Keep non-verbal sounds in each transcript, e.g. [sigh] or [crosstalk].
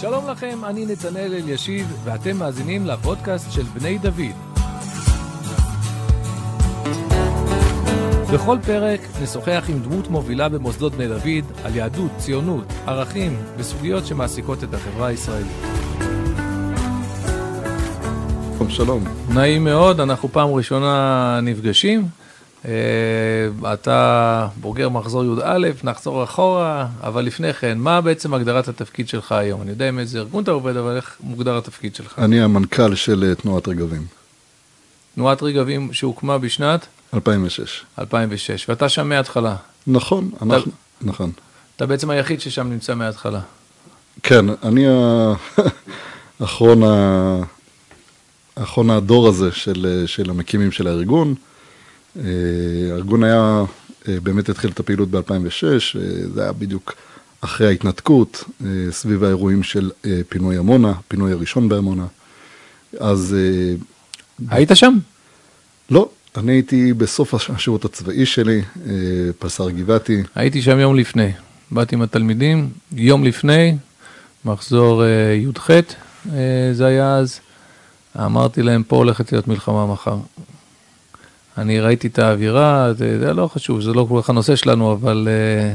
שלום לכם, אני נתנאל אלישיב, ואתם מאזינים לפודקאסט של בני דוד. בכל פרק נשוחח עם דמות מובילה במוסדות בני דוד על יהדות, ציונות, ערכים וסוגיות שמעסיקות את החברה הישראלית. שלום. נעים מאוד, אנחנו פעם ראשונה נפגשים. אה, אתה בוגר מחזור י"א, נחזור אחורה, אבל לפני כן, מה בעצם הגדרת התפקיד שלך היום? אני יודע עם איזה ארגון אתה עובד, אבל איך מוגדר התפקיד שלך? אני המנכ"ל של אה, תנועת רגבים. תנועת רגבים שהוקמה בשנת? 2006. 2006, ואתה שם מההתחלה. נכון, אנחנו, נכון. אתה בעצם היחיד ששם נמצא מההתחלה. כן, אני האחרון. [laughs] האחרון הדור הזה של, של המקימים של הארגון. אה, הארגון היה, אה, באמת התחיל את הפעילות ב-2006, אה, זה היה בדיוק אחרי ההתנתקות, סביב האירועים של פינוי עמונה, פינוי הראשון בעמונה. אז... היית שם? לא, אני הייתי בסוף השירות הצבאי שלי, פלס"ר גבעתי. הייתי שם יום לפני, באתי עם התלמידים, יום לפני, מחזור י"ח, זה היה אז. אמרתי להם, פה הולכת להיות מלחמה מחר. אני ראיתי את האווירה, זה, זה לא חשוב, זה לא כל כך הנושא שלנו, אבל... אה,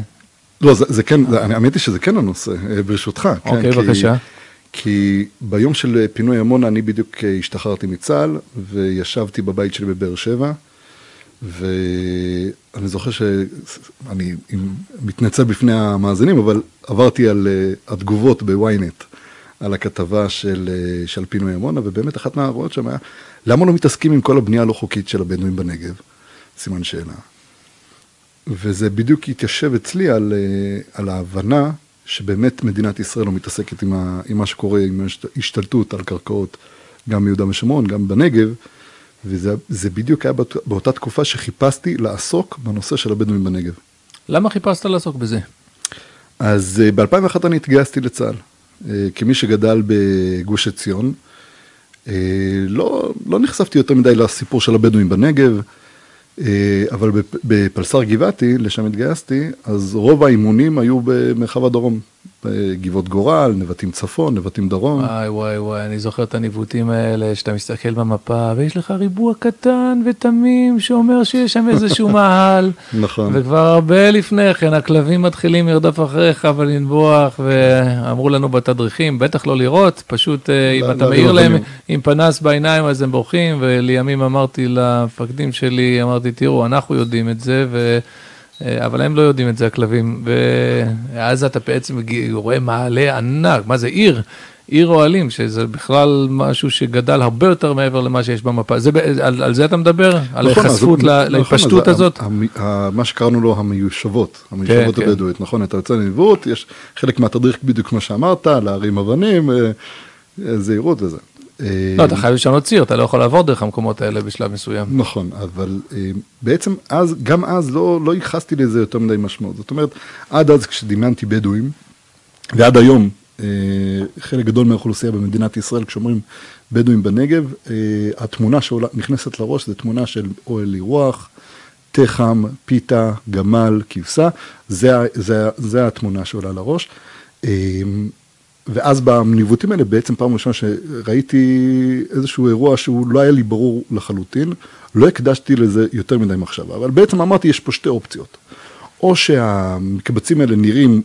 לא, זה, זה כן, האמת שזה כן הנושא, אה, ברשותך. כן, אוקיי, כן, בבקשה. כי, כי ביום של פינוי עמונה אני בדיוק אה, השתחררתי מצה"ל, וישבתי בבית שלי בבאר שבע, ואני זוכר שאני מתנצל בפני המאזינים, אבל עברתי על התגובות בוויינט. על הכתבה של, אה, של פינוי עמונה, ובאמת אחת מההערות שם היה, למה לא מתעסקים עם כל הבנייה הלא חוקית של הבדואים בנגב? סימן שאלה. וזה בדיוק התיישב אצלי על, אה, על ההבנה שבאמת מדינת ישראל לא מתעסקת עם, ה, עם מה שקורה, עם ההשתלטות על קרקעות, גם ביהודה ושומרון, גם בנגב, וזה בדיוק היה באות, באותה תקופה שחיפשתי לעסוק בנושא של הבדואים בנגב. למה חיפשת לעסוק בזה? אז אה, ב-2001 אני התגייסתי לצה"ל. אה, כמי שגדל בגוש עציון, לא, לא נחשפתי יותר מדי לסיפור של הבדואים בנגב, אה, אבל בפלס"ר גבעתי, לשם התגייסתי, אז רוב האימונים היו במרחב הדרום. גבעות גורל, נבטים צפון, נבטים דרום. וואי וואי וואי, אני זוכר את הניווטים האלה, שאתה מסתכל במפה, ויש לך ריבוע קטן ותמים שאומר שיש שם איזשהו [laughs] מאהל. נכון. וכבר הרבה לפני כן הכלבים מתחילים לרדוף אחריך ולנבוח, ואמרו לנו בתדריכים, בטח לא לראות, פשוט אה, אם לא, אתה לא מעיר להם עם פנס בעיניים אז הם בורחים, ולימים אמרתי למפקדים שלי, אמרתי, תראו, אנחנו יודעים את זה, ו... אה, אבל הם לא יודעים את זה, הכלבים. ואז אתה בעצם רואה מעלה ענק, מה זה עיר? עיר אוהלים, שזה בכלל משהו שגדל הרבה יותר מעבר למה שיש במפה. זה, על, על זה אתה מדבר? על נכון, היחשפות נכון, להתפשטות נכון, הזאת? מה שקראנו לו המיושבות, המיושבות כן, הבדואית, כן. נכון? אתה יוצא לניווט, יש חלק מהתדריך בדיוק כמו שאמרת, להרים אבנים, אה, אה, זהירות וזה. לא, אתה חייב לשנות ציר, אתה לא יכול לעבור דרך המקומות האלה בשלב מסוים. נכון, אבל אה, בעצם אז, גם אז לא, לא ייחסתי לזה יותר מדי משמעות. זאת אומרת, עד אז כשדמיינתי בדואים, ועד היום, אה, חלק גדול מהאוכלוסייה במדינת ישראל, כשאומרים בדואים בנגב, אה, התמונה שנכנסת לראש זה תמונה של אוהל אירוח, תה חם, פיתה, גמל, כבשה, זה, זה, זה התמונה שעולה לראש. ואז בניווטים האלה בעצם פעם ראשונה שראיתי איזשהו אירוע שהוא לא היה לי ברור לחלוטין, לא הקדשתי לזה יותר מדי מחשבה, אבל בעצם אמרתי יש פה שתי אופציות, או שהמקבצים האלה נראים,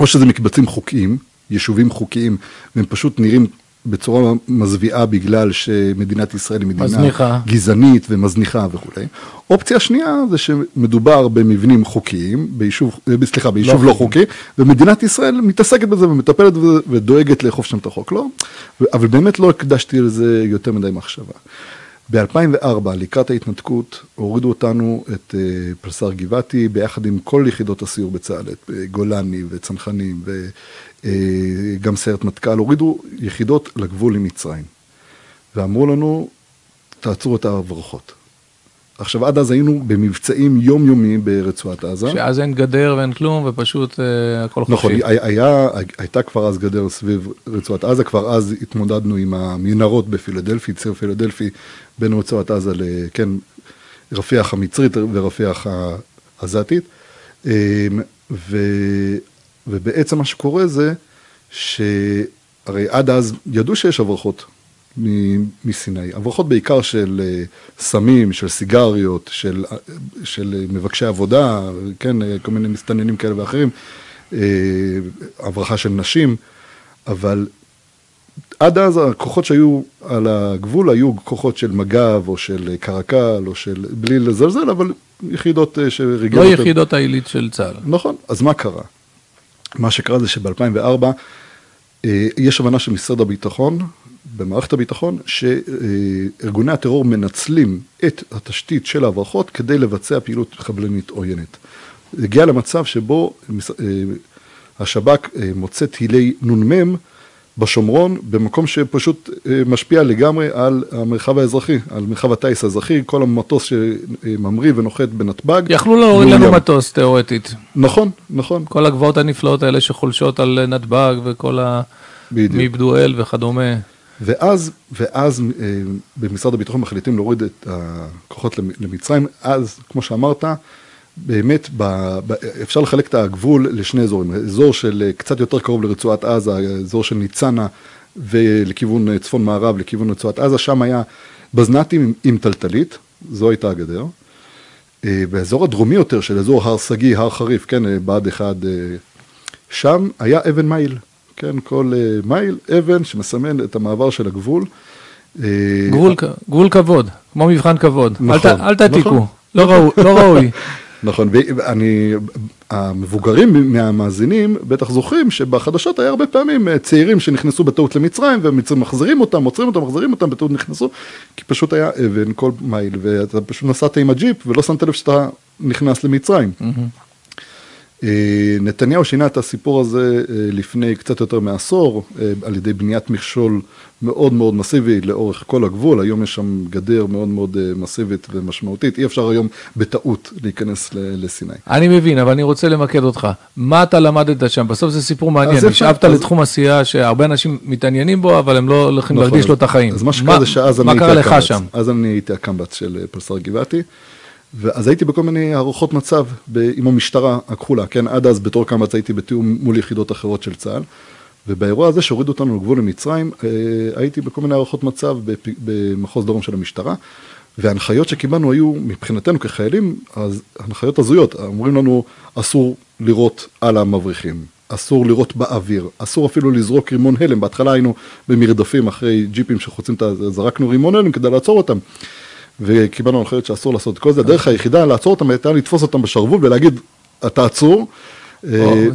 או שזה מקבצים חוקיים, יישובים חוקיים, והם פשוט נראים בצורה מזוויעה בגלל שמדינת ישראל היא מדינה מזניחה. גזענית ומזניחה וכולי. אופציה שנייה זה שמדובר במבנים חוקיים, ביישוב, אה, סליחה, ביישוב לא, לא חוקי, ומדינת ישראל מתעסקת בזה ומטפלת בזה ודואגת לאכוף שם את החוק, לא? אבל באמת לא הקדשתי לזה יותר מדי מחשבה. ב-2004, לקראת ההתנתקות, הורידו אותנו, את uh, פלס"ר גבעתי, ביחד עם כל יחידות הסיור בצה"ל, את uh, גולני וצנחנים וגם uh, סיירת מטכ"ל, הורידו יחידות לגבול עם מצרים. ואמרו לנו, תעצרו את ההברחות. עכשיו, עד אז היינו במבצעים יומיומיים ברצועת עזה. שאז אין גדר ואין כלום, ופשוט uh, הכל חופשי. נכון, היה, הייתה כבר אז גדר סביב רצועת עזה, כבר אז התמודדנו עם המנהרות בפילדלפי, ציר פילדלפי, בין רצועת עזה לכן, רפיח המצרית ורפיח העזתית. אמ, ו, ובעצם מה שקורה זה שהרי עד אז ידעו שיש הברחות מסיני, הברחות בעיקר של אה, סמים, של סיגריות, של, של מבקשי עבודה, כן, כל מיני מסתננים כאלה ואחרים, הברחה של נשים, אבל עד אז הכוחות שהיו על הגבול היו כוחות של מג"ב או של קרקל או של, בלי לזלזל, אבל יחידות אה, שריגלו... לא יחידות העילית של צה"ל. נכון, אז מה קרה? מה שקרה זה שב-2004 אה, יש הבנה של משרד הביטחון, במערכת הביטחון, שארגוני הטרור מנצלים את התשתית של ההברחות כדי לבצע פעילות חבלנית עוינת. הגיע למצב שבו אה, השב"כ מוצא טילי נ"מ בשומרון, במקום שפשוט אה, משפיע לגמרי על המרחב האזרחי, על מרחב הטיס האזרחי, כל המטוס שממריא ונוחת בנתב"ג. יכלו להוריד לנו מטוס תיאורטית. נכון, נכון. כל הגבעות הנפלאות האלה שחולשות על נתב"ג וכל ה... מבדואל וכדומה. ואז, ואז אה, במשרד הביטחון מחליטים להוריד את הכוחות למצרים, אז, כמו שאמרת, באמת, ב, ב, אפשר לחלק את הגבול לשני אזורים, אזור של אה, קצת יותר קרוב לרצועת עזה, אזור של ניצנה ולכיוון אה, צפון מערב, לכיוון רצועת עזה, שם היה בזנ"טים עם, עם טלטלית, זו הייתה הגדר. אה, באזור הדרומי יותר של אזור הר שגיא, הר חריף, כן, בה"ד 1, שם היה אבן מייל, כן, כל מייל, אבן שמסמן את המעבר של הגבול. גבול, גבול כבוד, כמו מבחן כבוד, נכון, אל, אל תעתיקו, נכון. לא ראוי. לא ראוי. [laughs] נכון, ואני, המבוגרים מהמאזינים בטח זוכרים שבחדשות היה הרבה פעמים אה, צעירים שנכנסו בטעות למצרים, והמצרים מחזירים אותם, עוצרים אותם, מחזירים אותם, בטעות נכנסו, כי פשוט היה אבן כל מייל, ואתה פשוט נסעת עם הג'יפ ולא שמת לב שאתה נכנס למצרים. Mm-hmm. אה, נתניהו שינה את הסיפור הזה אה, לפני קצת יותר מעשור, על ידי בניית מכשול מאוד מאוד מסיבי לאורך כל הגבול, היום יש שם גדר מאוד מאוד מסיבית ומשמעותית, אי אפשר היום בטעות להיכנס לסיני. אני מבין, אבל אני רוצה למקד אותך. מה אתה למדת שם? בסוף זה סיפור מעניין, נשאבת אז... לתחום עשייה שהרבה אנשים מתעניינים בו, אבל הם לא הולכים נכון, להרגיש לו את החיים. אז מה שקרה זה שאז אני הייתי הקמב"ץ, אז אני הייתי הקמב"ץ של פלסר גבעתי. ואז הייתי בכל מיני הערכות מצב ב, עם המשטרה הכחולה, כן, עד אז בתור קמ"ץ הייתי בתיאום מול יחידות אחרות של צה"ל, ובאירוע הזה שהורידו אותנו לגבול למצרים, אה, הייתי בכל מיני הערכות מצב במחוז דרום של המשטרה, וההנחיות שקיבלנו היו מבחינתנו כחיילים, אז הנחיות הזויות, אמורים לנו אסור לירות על המבריחים, אסור לירות באוויר, אסור אפילו לזרוק רימון הלם, בהתחלה היינו במרדפים אחרי ג'יפים שחוצים את ה... זרקנו רימון הלם כדי לעצור אותם. וקיבלנו הנחיות שאסור לעשות את כל זה, הדרך היחידה לעצור אותם הייתה לתפוס אותם בשרוול ולהגיד, אתה עצור. אה,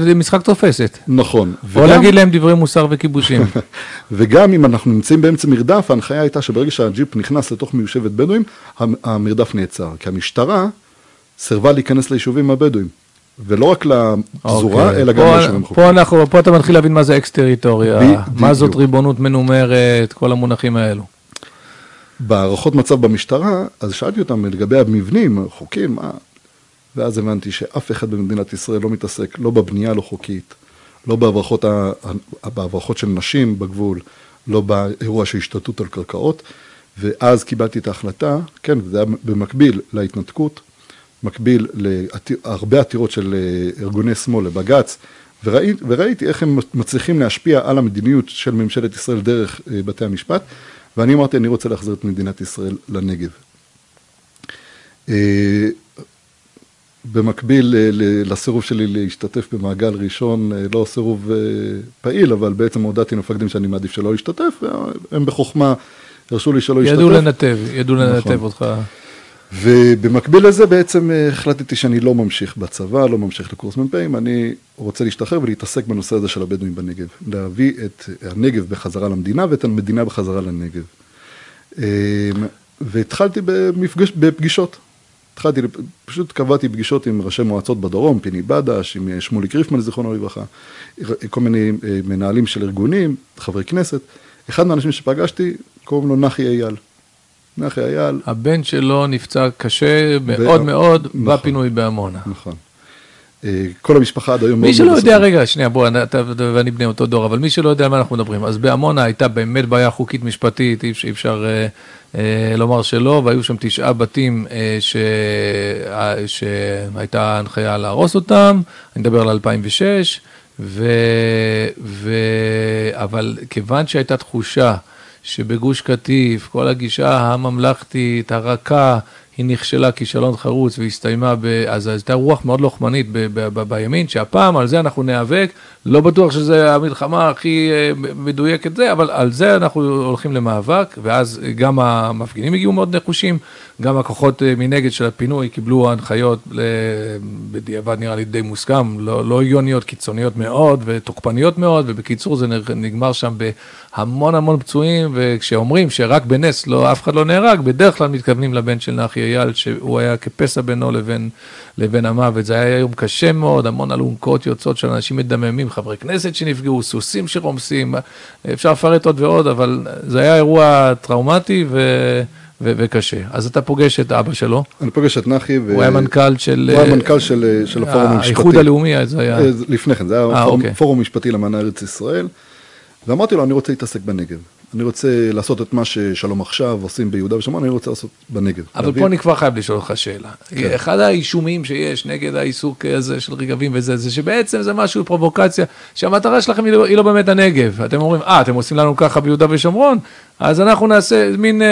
זה משחק תופסת. נכון. או להגיד להם דברי מוסר וכיבושים. [laughs] וגם אם אנחנו נמצאים באמצע מרדף, ההנחיה הייתה שברגע שהג'יפ נכנס לתוך מיושבת בדואים, המרדף נעצר. כי המשטרה סירבה להיכנס ליישובים הבדואים. ולא רק לפזורה, אוקיי. אלא גם ליישובים חוקיים. פה אתה מתחיל להבין מה זה אקס טריטוריה, מה זאת ריבונות מנומרת, כל המונחים האלו. בהערכות מצב במשטרה, אז שאלתי אותם לגבי המבנים, חוקים, מה... ואז הבנתי שאף אחד במדינת ישראל לא מתעסק, לא בבנייה לא חוקית, לא בהברחות, ה... בהברחות של נשים בגבול, לא באירוע של השתלטות על קרקעות, ואז קיבלתי את ההחלטה, כן, זה היה במקביל להתנתקות, מקביל להרבה עתירות של אה, ארגוני שמאל לבג"ץ, וראי, וראיתי איך הם מצליחים להשפיע על המדיניות של ממשלת ישראל דרך אה, בתי המשפט, ואני אמרתי, אני רוצה להחזיר את מדינת ישראל לנגב. אה, במקביל אה, לסירוב שלי להשתתף במעגל ראשון, אה, לא סירוב פעיל, אבל בעצם הודעתי למפקדים שאני מעדיף שלא להשתתף, והם בחוכמה הרשו לי שלא להשתתף. ידעו לנתב, ידעו לנתב נכון. אותך. ובמקביל לזה בעצם אה, החלטתי שאני לא ממשיך בצבא, לא ממשיך לקורס מ"פים, אני רוצה להשתחרר ולהתעסק בנושא הזה של הבדואים בנגב. להביא את הנגב בחזרה למדינה ואת המדינה בחזרה לנגב. והתחלתי במפגש, בפגישות. התחלתי, פשוט קבעתי פגישות עם ראשי מועצות בדרום, פיני בדש, עם אה, שמוליק ריפמן, זיכרונו לברכה, כל מיני אה, מנהלים של ארגונים, חברי כנסת. אחד מהאנשים שפגשתי, קוראים לו נחי אייל. נחי אייל. הבן שלו נפצע קשה מאוד מאוד נכון, בפינוי בעמונה. נכון. אה, כל המשפחה עד היום מי שלא יודע, רגע, שנייה, בוא, אתה ואני בני אותו דור, אבל מי שלא יודע על מה אנחנו מדברים, אז בעמונה הייתה באמת בעיה חוקית משפטית, אי אפשר אה, אה, לומר שלא, והיו שם תשעה בתים אה, ש... אה, שהייתה הנחיה להרוס אותם, אני מדבר על 2006, ו, ו, אבל כיוון שהייתה תחושה שבגוש קטיף, כל הגישה הממלכתית, הרכה, היא נכשלה כישלון חרוץ והסתיימה, ב... אז הייתה רוח מאוד לוחמנית ב... ב... ב... בימין, שהפעם על זה אנחנו ניאבק, לא בטוח שזו המלחמה הכי אה, מדויקת זה, אבל על זה אנחנו הולכים למאבק, ואז גם המפגינים הגיעו מאוד נחושים, גם הכוחות אה, מנגד של הפינוי קיבלו הנחיות, בדיעבד נראה לי די מוסכם, לא, לא הגיוניות, קיצוניות מאוד ותוקפניות מאוד, ובקיצור זה נגמר שם בהמון המון פצועים, וכשאומרים שרק בנס לא, אף אחד לא נהרג, בדרך כלל מתכוונים לבן של נחי אייל, שהוא היה כפסע בינו לבין, לבין המוות. זה היה יום קשה מאוד, המון אלונקות יוצאות של אנשים מדממים, חברי כנסת שנפגעו, סוסים שרומסים, אפשר לפרט עוד ועוד, אבל זה היה אירוע טראומטי ו... ו- וקשה. אז אתה פוגש את אבא שלו. אני פוגש את נחי. ו... הוא היה מנכ"ל של... הוא היה מנכ"ל של, של הפורום המשפטי. האיחוד הלאומי, זה היה... אה, לפני כן, זה היה 아, פורום, אוקיי. פורום משפטי למען ארץ ישראל. ואמרתי לו, אני רוצה להתעסק בנגב. אני רוצה לעשות את מה ששלום עכשיו עושים ביהודה ושומרון, אני רוצה לעשות בנגב. אבל להבין... פה אני כבר חייב לשאול אותך שאלה. כן. אחד האישומים שיש נגד העיסוק הזה של רגבים וזה, זה שבעצם זה משהו, פרובוקציה, שהמטרה שלכם היא לא, היא לא באמת הנגב. אתם אומרים, אה, אתם עושים לנו ככה ביהודה ושומרון, אז אנחנו נעשה מין אה,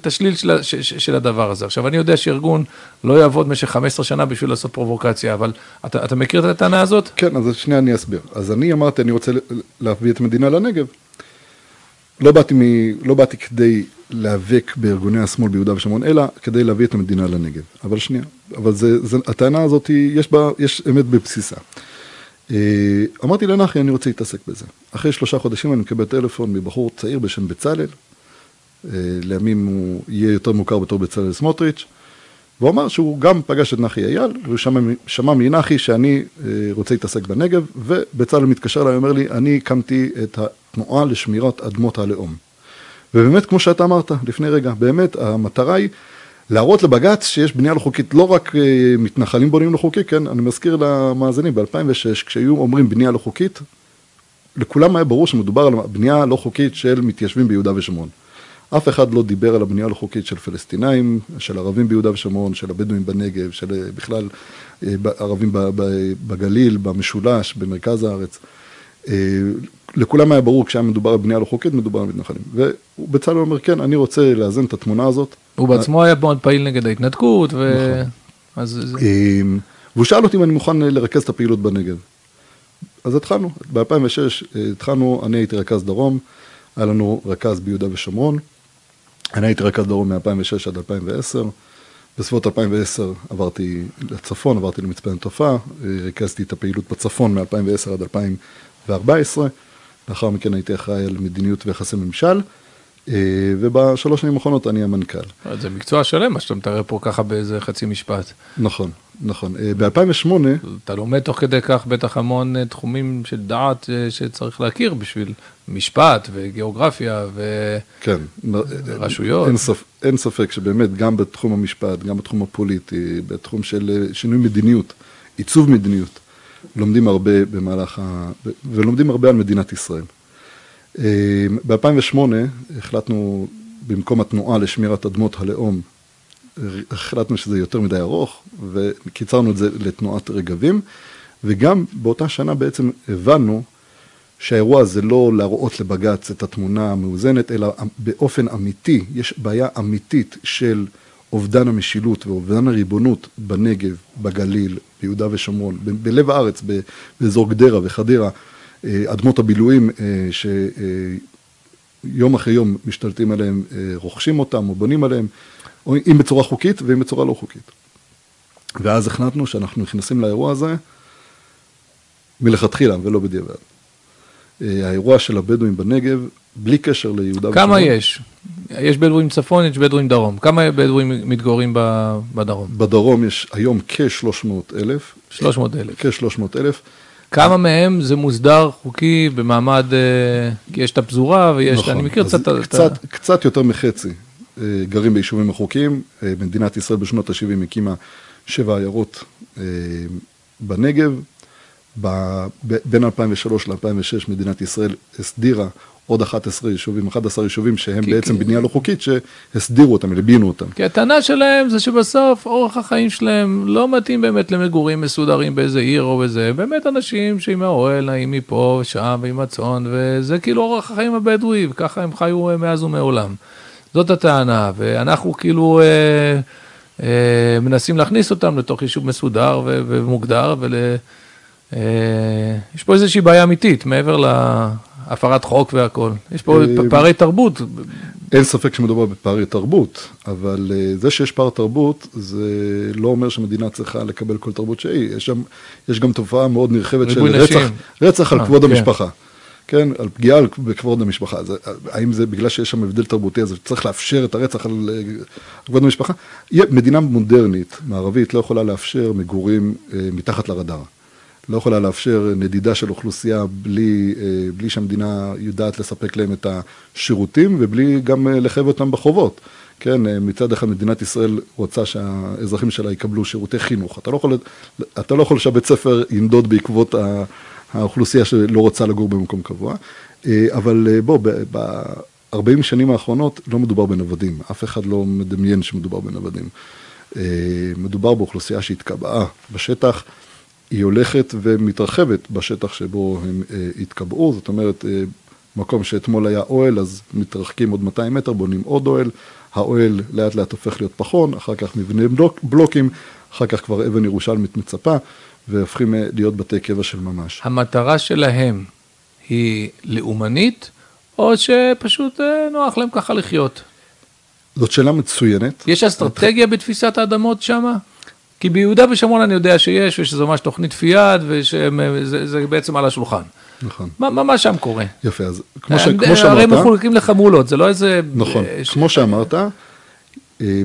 תשליל של, ש, ש, של הדבר הזה. עכשיו, אני יודע שארגון לא יעבוד במשך 15 שנה בשביל לעשות פרובוקציה, אבל אתה, אתה מכיר את הטענה הזאת? כן, אז שנייה אני אסביר. אז אני אמרתי, אני רוצה להביא את המדינה לנגב. לא באתי, מ, לא באתי כדי להיאבק בארגוני השמאל ביהודה ושומרון, אלא כדי להביא את המדינה לנגב. אבל שנייה, אבל זה, זה, הטענה הזאת, יש בה, יש אמת בבסיסה. אה, אמרתי לנחי, אני רוצה להתעסק בזה. אחרי שלושה חודשים אני מקבל טלפון מבחור צעיר בשם בצלאל, אה, לימים הוא יהיה יותר מוכר בתור בצלאל סמוטריץ', והוא אמר שהוא גם פגש את נחי אייל, והוא שמע, שמע מנחי שאני אה, רוצה להתעסק בנגב, ובצלאל מתקשר אליי ואומר לי, אני הקמתי את התנועה לשמירת אדמות הלאום. ובאמת, כמו שאתה אמרת לפני רגע, באמת המטרה היא להראות לבג"ץ שיש בנייה לא חוקית, לא רק אה, מתנחלים בונים לא חוקי, כן, אני מזכיר למאזינים, ב-2006, כשהיו אומרים בנייה לא חוקית, לכולם היה ברור שמדובר על בנייה לא חוקית של מתיישבים ביהודה ושומרון. אף אחד לא דיבר על הבנייה הלא חוקית של פלסטינאים, של ערבים ביהודה ושומרון, של הבדואים בנגב, של אה, בכלל אה, ערבים בגליל, במשולש, במרכז הארץ. לכולם היה ברור כשהיה מדובר על בנייה לא חוקית, מדובר על מתנחלים. ובצלאל אומר, כן, אני רוצה לאזן את התמונה הזאת. הוא בעצמו היה מאוד פעיל נגד ההתנתקות, ו... נכון. אז... והוא שאל אותי אם אני מוכן לרכז את הפעילות בנגב. אז התחלנו, ב-2006 אה, התחלנו, אני הייתי רכז דרום, היה לנו רכז ביהודה ושומרון, אני הייתי רכז דרום מ-2006 עד 2010, בסביבות 2010 עברתי לצפון, עברתי למצפה נטופה, אה, ריכזתי את הפעילות בצפון מ-2010 עד 2014, לאחר מכן הייתי אחראי על מדיניות ויחסי ממשל. אה, ובשלוש שנים האחרונות אני המנכ"ל. זה מקצוע שלם, מה שאתה מתאר פה ככה באיזה חצי משפט. נכון, נכון. אה, ב-2008... אתה לומד תוך כדי כך בטח המון אה, תחומים של דעת שצריך להכיר בשביל משפט וגיאוגרפיה ורשויות. כן, אין, ספ... אין ספק שבאמת גם בתחום המשפט, גם בתחום הפוליטי, בתחום של שינוי מדיניות, עיצוב מדיניות, לומדים הרבה במהלך ה... ולומדים הרבה על מדינת ישראל. ב-2008 החלטנו, במקום התנועה לשמירת אדמות הלאום, החלטנו שזה יותר מדי ארוך, וקיצרנו את זה לתנועת רגבים, וגם באותה שנה בעצם הבנו שהאירוע הזה לא להראות לבג"ץ את התמונה המאוזנת, אלא באופן אמיתי, יש בעיה אמיתית של אובדן המשילות ואובדן הריבונות בנגב, בגליל, ביהודה ושומרון, בלב הארץ, באזור גדרה וחדרה. אה, אדמות הבילויים אה, שיום אחרי יום משתלטים עליהם, אה, רוכשים אותם או בונים עליהם, אם בצורה חוקית ואם בצורה לא חוקית. ואז החלטנו שאנחנו נכנסים לאירוע הזה מלכתחילה ולא בדיעבד. האירוע של הבדואים בנגב, בלי קשר ליהודה ושומרון. כמה יש? יש בדואים צפון, יש בדואים דרום. כמה בדואים מתגוררים בדרום? בדרום יש היום כ-300 אלף. 300 אלף. כ-300 אלף. כמה מהם זה מוסדר חוקי במעמד, אה, יש את הפזורה ויש, נכון, אני מכיר קצת... קצת, את... קצת יותר מחצי אה, גרים ביישובים החוקיים. אה, מדינת ישראל בשנות ה-70 הקימה שבע עיירות בנגב. בין 2003 ל-2006 מדינת ישראל הסדירה עוד 11 יישובים, 11 יישובים שהם כי- בעצם כי- בנייה לא חוקית, שהסדירו אותם, הלבינו אותם. כי הטענה שלהם זה שבסוף אורח החיים שלהם לא מתאים באמת למגורים מסודרים באיזה עיר או בזה, באמת אנשים שעם האוהל נעים מפה ושם ועם הצאן, וזה כאילו אורח החיים הבדואי, וככה הם חיו אה, מאז ומעולם. זאת הטענה, ואנחנו כאילו אה, אה, מנסים להכניס אותם לתוך יישוב מסודר ומוגדר, ול... אה, יש פה איזושהי בעיה אמיתית, מעבר להפרת חוק והכל. יש פה אה, פערי תרבות. אין ספק שמדובר בפערי תרבות, אבל אה, זה שיש פער תרבות, זה לא אומר שמדינה צריכה לקבל כל תרבות שהיא. יש, שם, יש גם תופעה מאוד נרחבת של ריבוי רצח, נשים. רצח על אה, כבוד כן. המשפחה. כן, על פגיעה על- בכבוד המשפחה. זה, האם זה בגלל שיש שם הבדל תרבותי, אז צריך לאפשר את הרצח על אה, כבוד המשפחה? מדינה מודרנית, מערבית, לא יכולה לאפשר מגורים מתחת לרדאר. לא יכולה לאפשר נדידה של אוכלוסייה בלי, אה, בלי שהמדינה יודעת לספק להם את השירותים ובלי גם אה, לחייב אותם בחובות. כן, אה, מצד אחד מדינת ישראל רוצה שהאזרחים שלה יקבלו שירותי חינוך. אתה לא יכול, אתה לא יכול שהבית ספר ינדוד בעקבות האוכלוסייה שלא רוצה לגור במקום קבוע. אבל בוא, ב-40 שנים האחרונות לא מדובר בנוודים. אף אחד לא מדמיין שמדובר בנוודים. מדובר באוכלוסייה שהתקבעה בשטח. היא הולכת ומתרחבת בשטח שבו הם אה, התקבעו, זאת אומרת, אה, מקום שאתמול היה אוהל, אז מתרחקים עוד 200 מטר, בונים עוד אוהל, האוהל לאט לאט הופך להיות פחון, אחר כך מבנה בלוק, בלוקים, אחר כך כבר אבן ירושלמית מצפה, והופכים אה, להיות בתי קבע של ממש. המטרה שלהם היא לאומנית, או שפשוט אה, נוח להם ככה לחיות? זאת שאלה מצוינת. יש אסטרטגיה בתפיסת האדמות שם? כי ביהודה ושומרון אני יודע שיש, ושזה ממש תוכנית פיאד, וזה בעצם על השולחן. נכון. מה, מה, מה שם קורה? יפה, אז כמו, ש, הם- כמו הרי שאמרת, מחולקים לחמולות, זה לא איזה... נכון, אה, ש- כמו שאמרת, אה,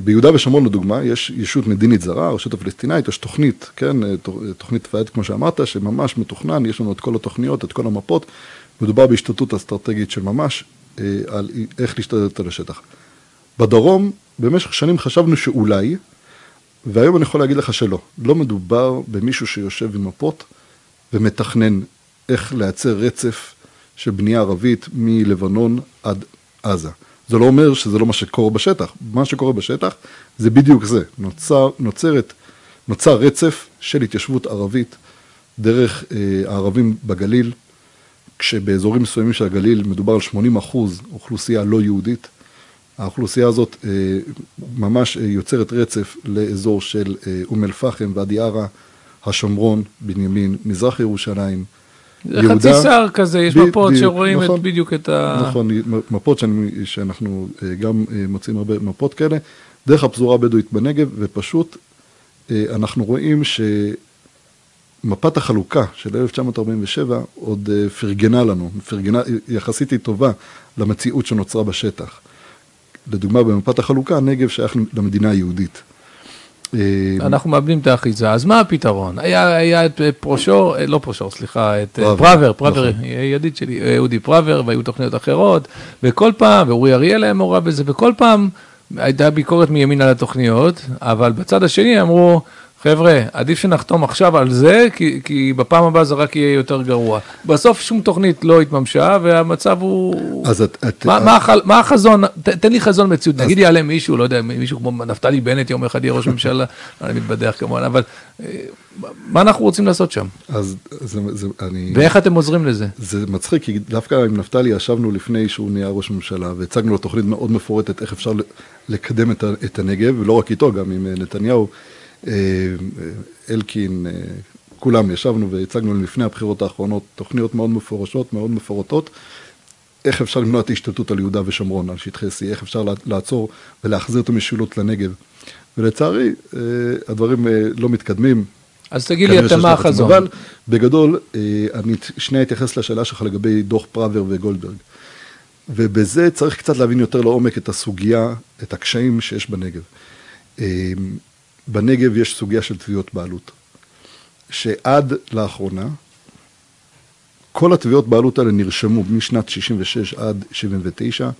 ביהודה ושומרון לדוגמה, יש ישות מדינית זרה, הרשות הפלסטינאית, יש תוכנית, כן, אה, תוכ- תוכנית פייד כמו שאמרת, שממש מתוכנן, יש לנו את כל התוכניות, את כל המפות, מדובר בהשתלטות אסטרטגית של ממש, אה, על איך להשתלט על השטח. בדרום, במשך שנים חשבנו שאולי, והיום אני יכול להגיד לך שלא. לא מדובר במישהו שיושב עם מפות ומתכנן איך לייצר רצף של בנייה ערבית מלבנון עד עזה. זה לא אומר שזה לא מה שקורה בשטח. מה שקורה בשטח זה בדיוק זה. נוצר, נוצרת, נוצר רצף של התיישבות ערבית דרך אה, הערבים בגליל, כשבאזורים מסוימים של הגליל מדובר על 80 אחוז אוכלוסייה לא יהודית. האוכלוסייה הזאת אה, ממש אה, יוצרת רצף לאזור של אה, אום אל-פחם, ואדי ערה, השומרון, בנימין, מזרח ירושלים, זה חצי שר כזה, יש ב- מפות ב- שרואים נכון. את, בדיוק את ה... נכון, מפות שאני, שאנחנו אה, גם אה, מוצאים הרבה מפות כאלה, דרך הפזורה הבדואית בנגב, ופשוט אה, אנחנו רואים שמפת החלוקה של 1947 עוד אה, פרגנה לנו, פרגנה, יחסית היא טובה למציאות שנוצרה בשטח. לדוגמה, במפת החלוקה, הנגב שייך למדינה היהודית. אה, אנחנו מאבדים את האחיזה, אז מה הפתרון? היה, היה את אה, פרושור, אה, לא פרושור, סליחה, את פראוור, פראוור, נכון. ידיד שלי, אודי פראוור, והיו תוכניות אחרות, וכל פעם, ואורי אריאל היה מעורב בזה, וכל פעם הייתה ביקורת מימין על התוכניות, אבל בצד השני אמרו, חבר'ה, עדיף שנחתום עכשיו על זה, כי, כי בפעם הבאה זה רק יהיה יותר גרוע. בסוף שום תוכנית לא התממשה, והמצב הוא... אז את, את, מה, מה, החל- מה החזון, ת, תן לי חזון מציאות, נגיד יעלה מישהו, לא יודע, מישהו כמו נפתלי בנט יום אחד יהיה ראש ממשלה, [laughs] אני מתבדח כמובן, אבל אה, מה אנחנו רוצים לעשות שם? אז זה, זה, אני... ואיך אתם עוזרים לזה? זה מצחיק, כי דווקא עם נפתלי ישבנו לפני שהוא נהיה ראש ממשלה, והצגנו לו תוכנית מאוד מפורטת איך אפשר לקדם את, את הנגב, ולא רק איתו, גם עם אה, נתניהו, אלקין, אה, כולם ישבנו והצגנו להם לפני הבחירות האחרונות תוכניות מאוד מפורשות, מאוד מפורטות, איך אפשר למנוע את ההשתלטות על יהודה ושומרון, על שטחי C, איך אפשר לעצור- ולהחזיר את המשילות לנגב. ולצערי, אה, הדברים אה, לא מתקדמים, אז תגיד לי אתה מה. החזון. אבל בגדול, אה, אני שנייה אתייחס לשאלה שלך לגבי דוח פראוור וגולדברג. ובזה צריך קצת להבין יותר לעומק את הסוגיה, את הקשיים שיש בנגב. בנגב יש סוגיה של תביעות בעלות, שעד לאחרונה, כל התביעות בעלות האלה נרשמו משנת 66 עד 79,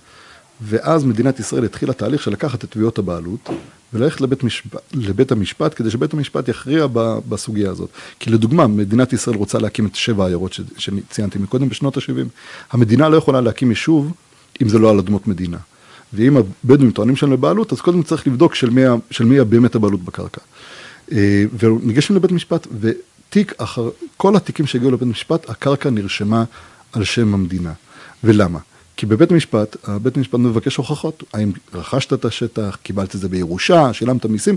ואז מדינת ישראל התחילה תהליך של לקחת את תביעות הבעלות וללכת לבית, משפ... לבית המשפט כדי שבית המשפט יכריע ב... בסוגיה הזאת. כי לדוגמה, מדינת ישראל רוצה להקים את שבע העיירות ש... שציינתי מקודם בשנות ה-70. המדינה לא יכולה להקים יישוב אם זה לא על אדמות מדינה. ואם הבדואים טוענים שהם לבעלות, אז קודם צריך לבדוק של מי, של מי באמת הבעלות בקרקע. אה, וניגשים לבית משפט, ותיק אחר, כל התיקים שהגיעו לבית משפט, הקרקע נרשמה על שם המדינה. ולמה? כי בבית המשפט, הבית המשפט מבקש הוכחות, האם רכשת את השטח, קיבלת את זה בירושה, שילמת מיסים,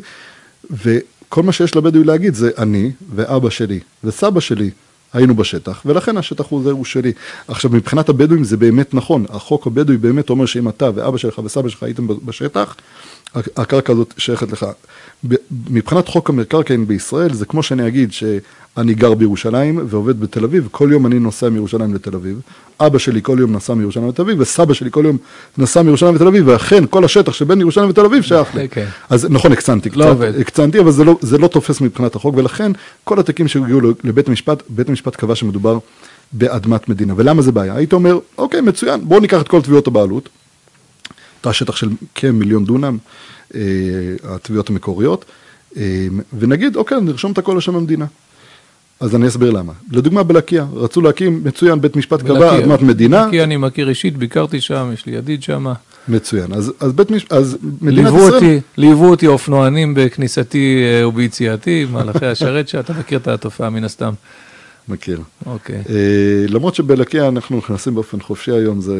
וכל מה שיש לבדואי להגיד זה אני ואבא שלי וסבא שלי היינו בשטח, ולכן השטח הוא זה הוא שלי. עכשיו, מבחינת הבדואים זה באמת נכון, החוק הבדואי באמת אומר שאם אתה ואבא שלך וסבא שלך הייתם בשטח, הקרקע הזאת שייכת לך. מבחינת חוק המקרקעין בישראל, זה כמו שאני אגיד שאני גר בירושלים ועובד בתל אביב, כל יום אני נוסע מירושלים לתל אביב, אבא שלי כל יום נסע מירושלים לתל אביב, וסבא שלי כל יום נסע מירושלים לתל אביב, ואכן כל השטח שבין ירושלים לתל אביב שייך לי. Okay. אוקיי. אז נכון, הקצנתי לא קצת. הקצנתי, אבל זה לא, זה לא תופס מבחינת החוק, ולכן כל התיקים שהגיעו לבית המשפט, בית המשפט קבע שמדובר באדמת מדינה. ולמה זה בעיה? היית אומר, אוקיי, מצוין, בואו ניקח את כל תביעות הבעלות, את השטח של כמיליון דונם, אה, התביעות המקוריות, אה, ונגיד, אוקיי, נרשום את הכל לשם המדינה. אז אני אסביר למה. לדוגמה בלקיה, רצו להקים, מצוין, בית משפט קבע, אדמת מדינה. בלקיה אני מכיר אישית, ביקרתי שם, יש לי ידיד שם. מצוין, אז, אז בית משפט, אז מדינת ישראל... אותי, ליוו אותי אופנוענים בכניסתי אה, וביציאתי, מהלכי השרת, שאתה מכיר את התופעה מן הסתם. מכיר. אוקיי. Uh, למרות שבלקיה אנחנו נכנסים באופן חופשי היום, זה,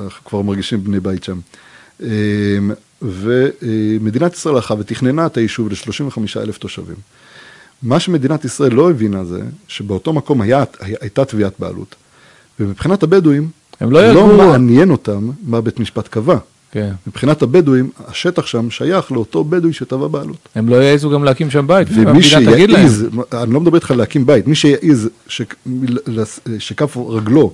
אנחנו כבר מרגישים בני בית שם. Uh, ומדינת ישראל הלכה ותכננה את היישוב ל-35 אלף תושבים. מה שמדינת ישראל לא הבינה זה שבאותו מקום היה, הייתה תביעת בעלות, ומבחינת הבדואים, הם לא, לא מעניין אותם מה בית משפט קבע. כן. מבחינת הבדואים, השטח שם שייך לאותו בדואי שטבע בעלות. הם לא יעזו גם להקים שם בית, ומי שיעז, אני לא מדבר איתך להקים בית, מי שיעז שכף רגלו,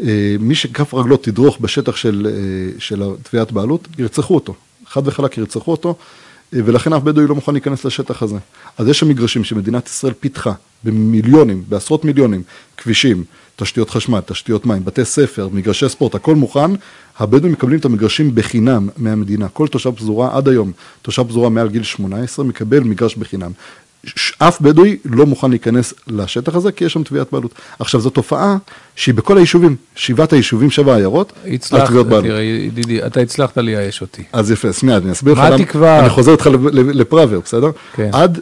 אה, מי שכף רגלו תדרוך בשטח של, אה, של תביעת בעלות, ירצחו אותו. חד וחלק ירצחו אותו, אה, ולכן אף בדואי לא מוכן להיכנס לשטח הזה. אז יש שם מגרשים שמדינת ישראל פיתחה במיליונים, בעשרות מיליונים, כבישים, תשתיות חשמל, תשתיות מים, בתי ספר, מגרשי ספורט, הכל מוכן, הבדואים מקבלים את המגרשים בחינם מהמדינה. כל תושב פזורה עד היום, תושב פזורה מעל גיל 18 מקבל מגרש בחינם. אף בדואי לא מוכן להיכנס לשטח הזה, כי יש שם תביעת בעלות. עכשיו, זו תופעה שהיא בכל היישובים, שבעת היישובים, שבע עיירות, הצלחת, תראה, ידידי, אתה הצלחת לייאש אותי. אז יפה, מיד, אני אסביר לך. מה התקווה? אני חוזר איתך לפראוור, בסדר? כן. עד,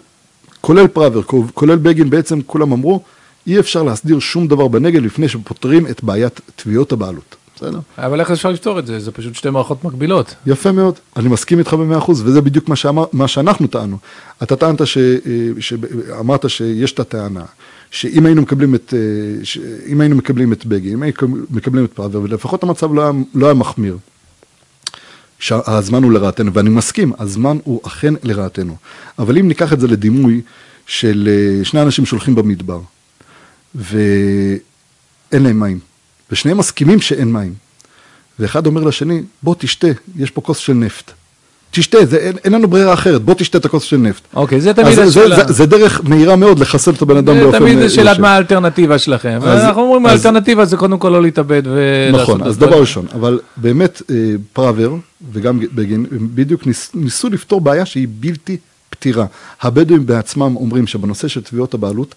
כולל פראוור, כולל בגין, בעצם כולם אמרו, אי אפשר להסדיר שום דבר בנגב לפני שפותרים את בעיית תביעות הבעלות. בסדר. אבל איך אפשר לפתור את זה? זה פשוט שתי מערכות מקבילות. יפה מאוד, אני מסכים איתך במאה אחוז, וזה בדיוק מה, שאמר, מה שאנחנו טענו. אתה טענת, ש, אה, ש, אמרת שיש את הטענה, שאם היינו מקבלים את, אה, ש, אם היינו מקבלים את בגי, אם היינו מקבלים את פראוור, ולפחות המצב לא היה, לא היה מחמיר. שהזמן הוא לרעתנו, ואני מסכים, הזמן הוא אכן לרעתנו. אבל אם ניקח את זה לדימוי של אה, שני אנשים שהולכים במדבר, ואין להם מים. ושניהם מסכימים שאין מים. ואחד אומר לשני, בוא תשתה, יש פה כוס של נפט. תשתה, זה, אין, אין לנו ברירה אחרת, בוא תשתה את הכוס של נפט. אוקיי, זה תמיד השאלה. זה, זה, זה דרך מהירה מאוד לחסל את הבן אדם באופן... זה תמיד שאלת מה האלטרנטיבה שלכם. אז, אנחנו אומרים, אז, האלטרנטיבה זה קודם כל לא להתאבד ולעשות נכון, אז דבר ראשון, אבל באמת אה, פראוור וגם בגין, בדיוק ניס, ניסו לפתור בעיה שהיא בלתי פתירה. הבדואים בעצמם אומרים שבנושא של תביעות הבעלות,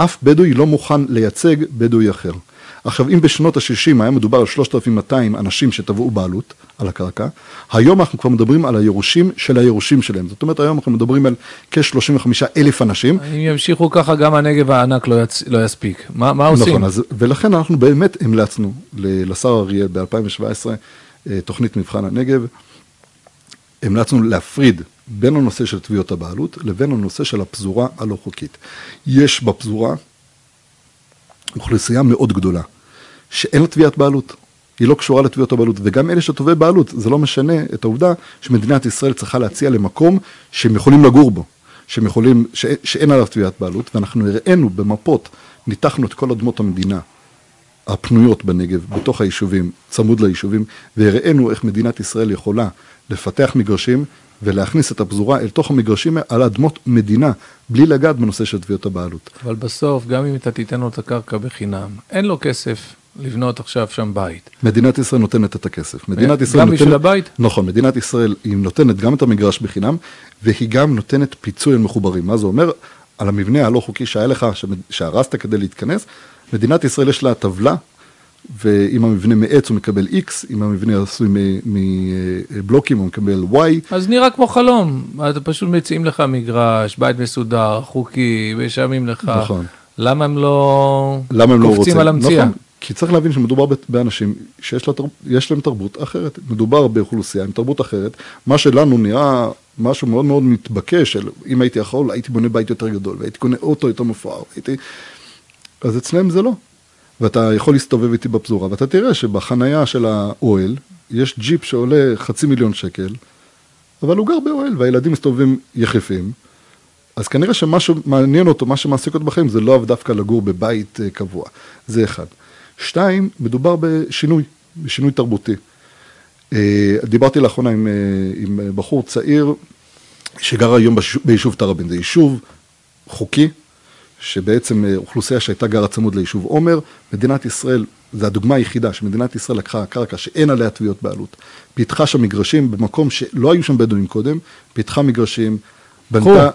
אף בדואי לא מוכן לייצג בדואי אחר. עכשיו, אם בשנות ה-60 היה מדובר על 3,200 אנשים שטבעו בעלות על הקרקע, היום אנחנו כבר מדברים על הירושים של הירושים שלהם. זאת אומרת, היום אנחנו מדברים על כ-35 אלף אנשים. אם ימשיכו ככה, גם הנגב הענק לא, יצ... לא יספיק. מה, מה עושים? נכון, אז, ולכן אנחנו באמת המלצנו לשר אריאל ב-2017, אה, תוכנית מבחן הנגב, המלצנו להפריד בין הנושא של תביעות הבעלות לבין הנושא של הפזורה הלא חוקית. יש בפזורה אוכלוסייה מאוד גדולה, שאין לה תביעת בעלות. היא לא קשורה לתביעות הבעלות, וגם אלה שתובעי בעלות, זה לא משנה את העובדה שמדינת ישראל צריכה להציע למקום שהם יכולים לגור בו, שהם יכולים, ש, שאין עליו תביעת בעלות, ואנחנו הראינו במפות, ניתחנו את כל אדמות המדינה הפנויות בנגב, בתוך היישובים, צמוד ליישובים, והראינו איך מדינת ישראל יכולה לפתח מגרשים ולהכניס את הפזורה אל תוך המגרשים על אדמות מדינה, בלי לגעת בנושא של תביעות הבעלות. אבל בסוף, גם אם אתה תיתן לו את הקרקע בחינם, אין לו כסף לבנות עכשיו שם בית. מדינת ישראל נותנת את הכסף. מדינת ישראל גם נותנת... בשביל הבית? נכון, מדינת ישראל היא נותנת גם את המגרש בחינם, והיא גם נותנת פיצוי על מחוברים. מה זה אומר? על המבנה הלא חוקי שהיה לך, שהרסת כדי להתכנס, מדינת ישראל יש לה טבלה, ואם המבנה מעץ הוא מקבל X, אם המבנה עשוי מבלוקים הוא מקבל Y. אז נראה כמו חלום, אתה פשוט מציעים לך מגרש, בית מסודר, חוקי, משלמים לך. נכון. למה הם לא למה הם לא קופצים רוצים? על המציאה? נכון, כי צריך להבין שמדובר באנשים שיש לה. יש להם תרבות אחרת. מדובר באוכלוסייה עם תרבות אחרת. מה שלנו נראה משהו מאוד מאוד מתבקש, של אם הייתי יכול, הייתי בונה בית יותר גדול, והייתי קונה אוטו יותר מפואר, הייתי... אז אצלם זה לא. ואתה יכול להסתובב איתי בפזורה, ואתה תראה שבחנייה של האוהל, יש ג'יפ שעולה חצי מיליון שקל, אבל הוא גר באוהל, והילדים מסתובבים יחפים. אז כנראה שמה שמעניין אותו, מה שמעסיק אותו בחיים, זה לאו דווקא לגור בבית אה, קבוע. זה אחד. שתיים, מדובר בשינוי, בשינוי תרבותי. אה, דיברתי לאחרונה עם, אה, עם בחור צעיר שגר היום ביישוב תראבין. זה יישוב חוקי, שבעצם אה, אוכלוסייה שהייתה גרה צמוד ליישוב עומר, מדינת ישראל, זו הדוגמה היחידה שמדינת ישראל לקחה קרקע שאין עליה תביעות בעלות, פיתחה שם מגרשים במקום שלא היו שם בדואים קודם, פיתחה מגרשים, בנתה...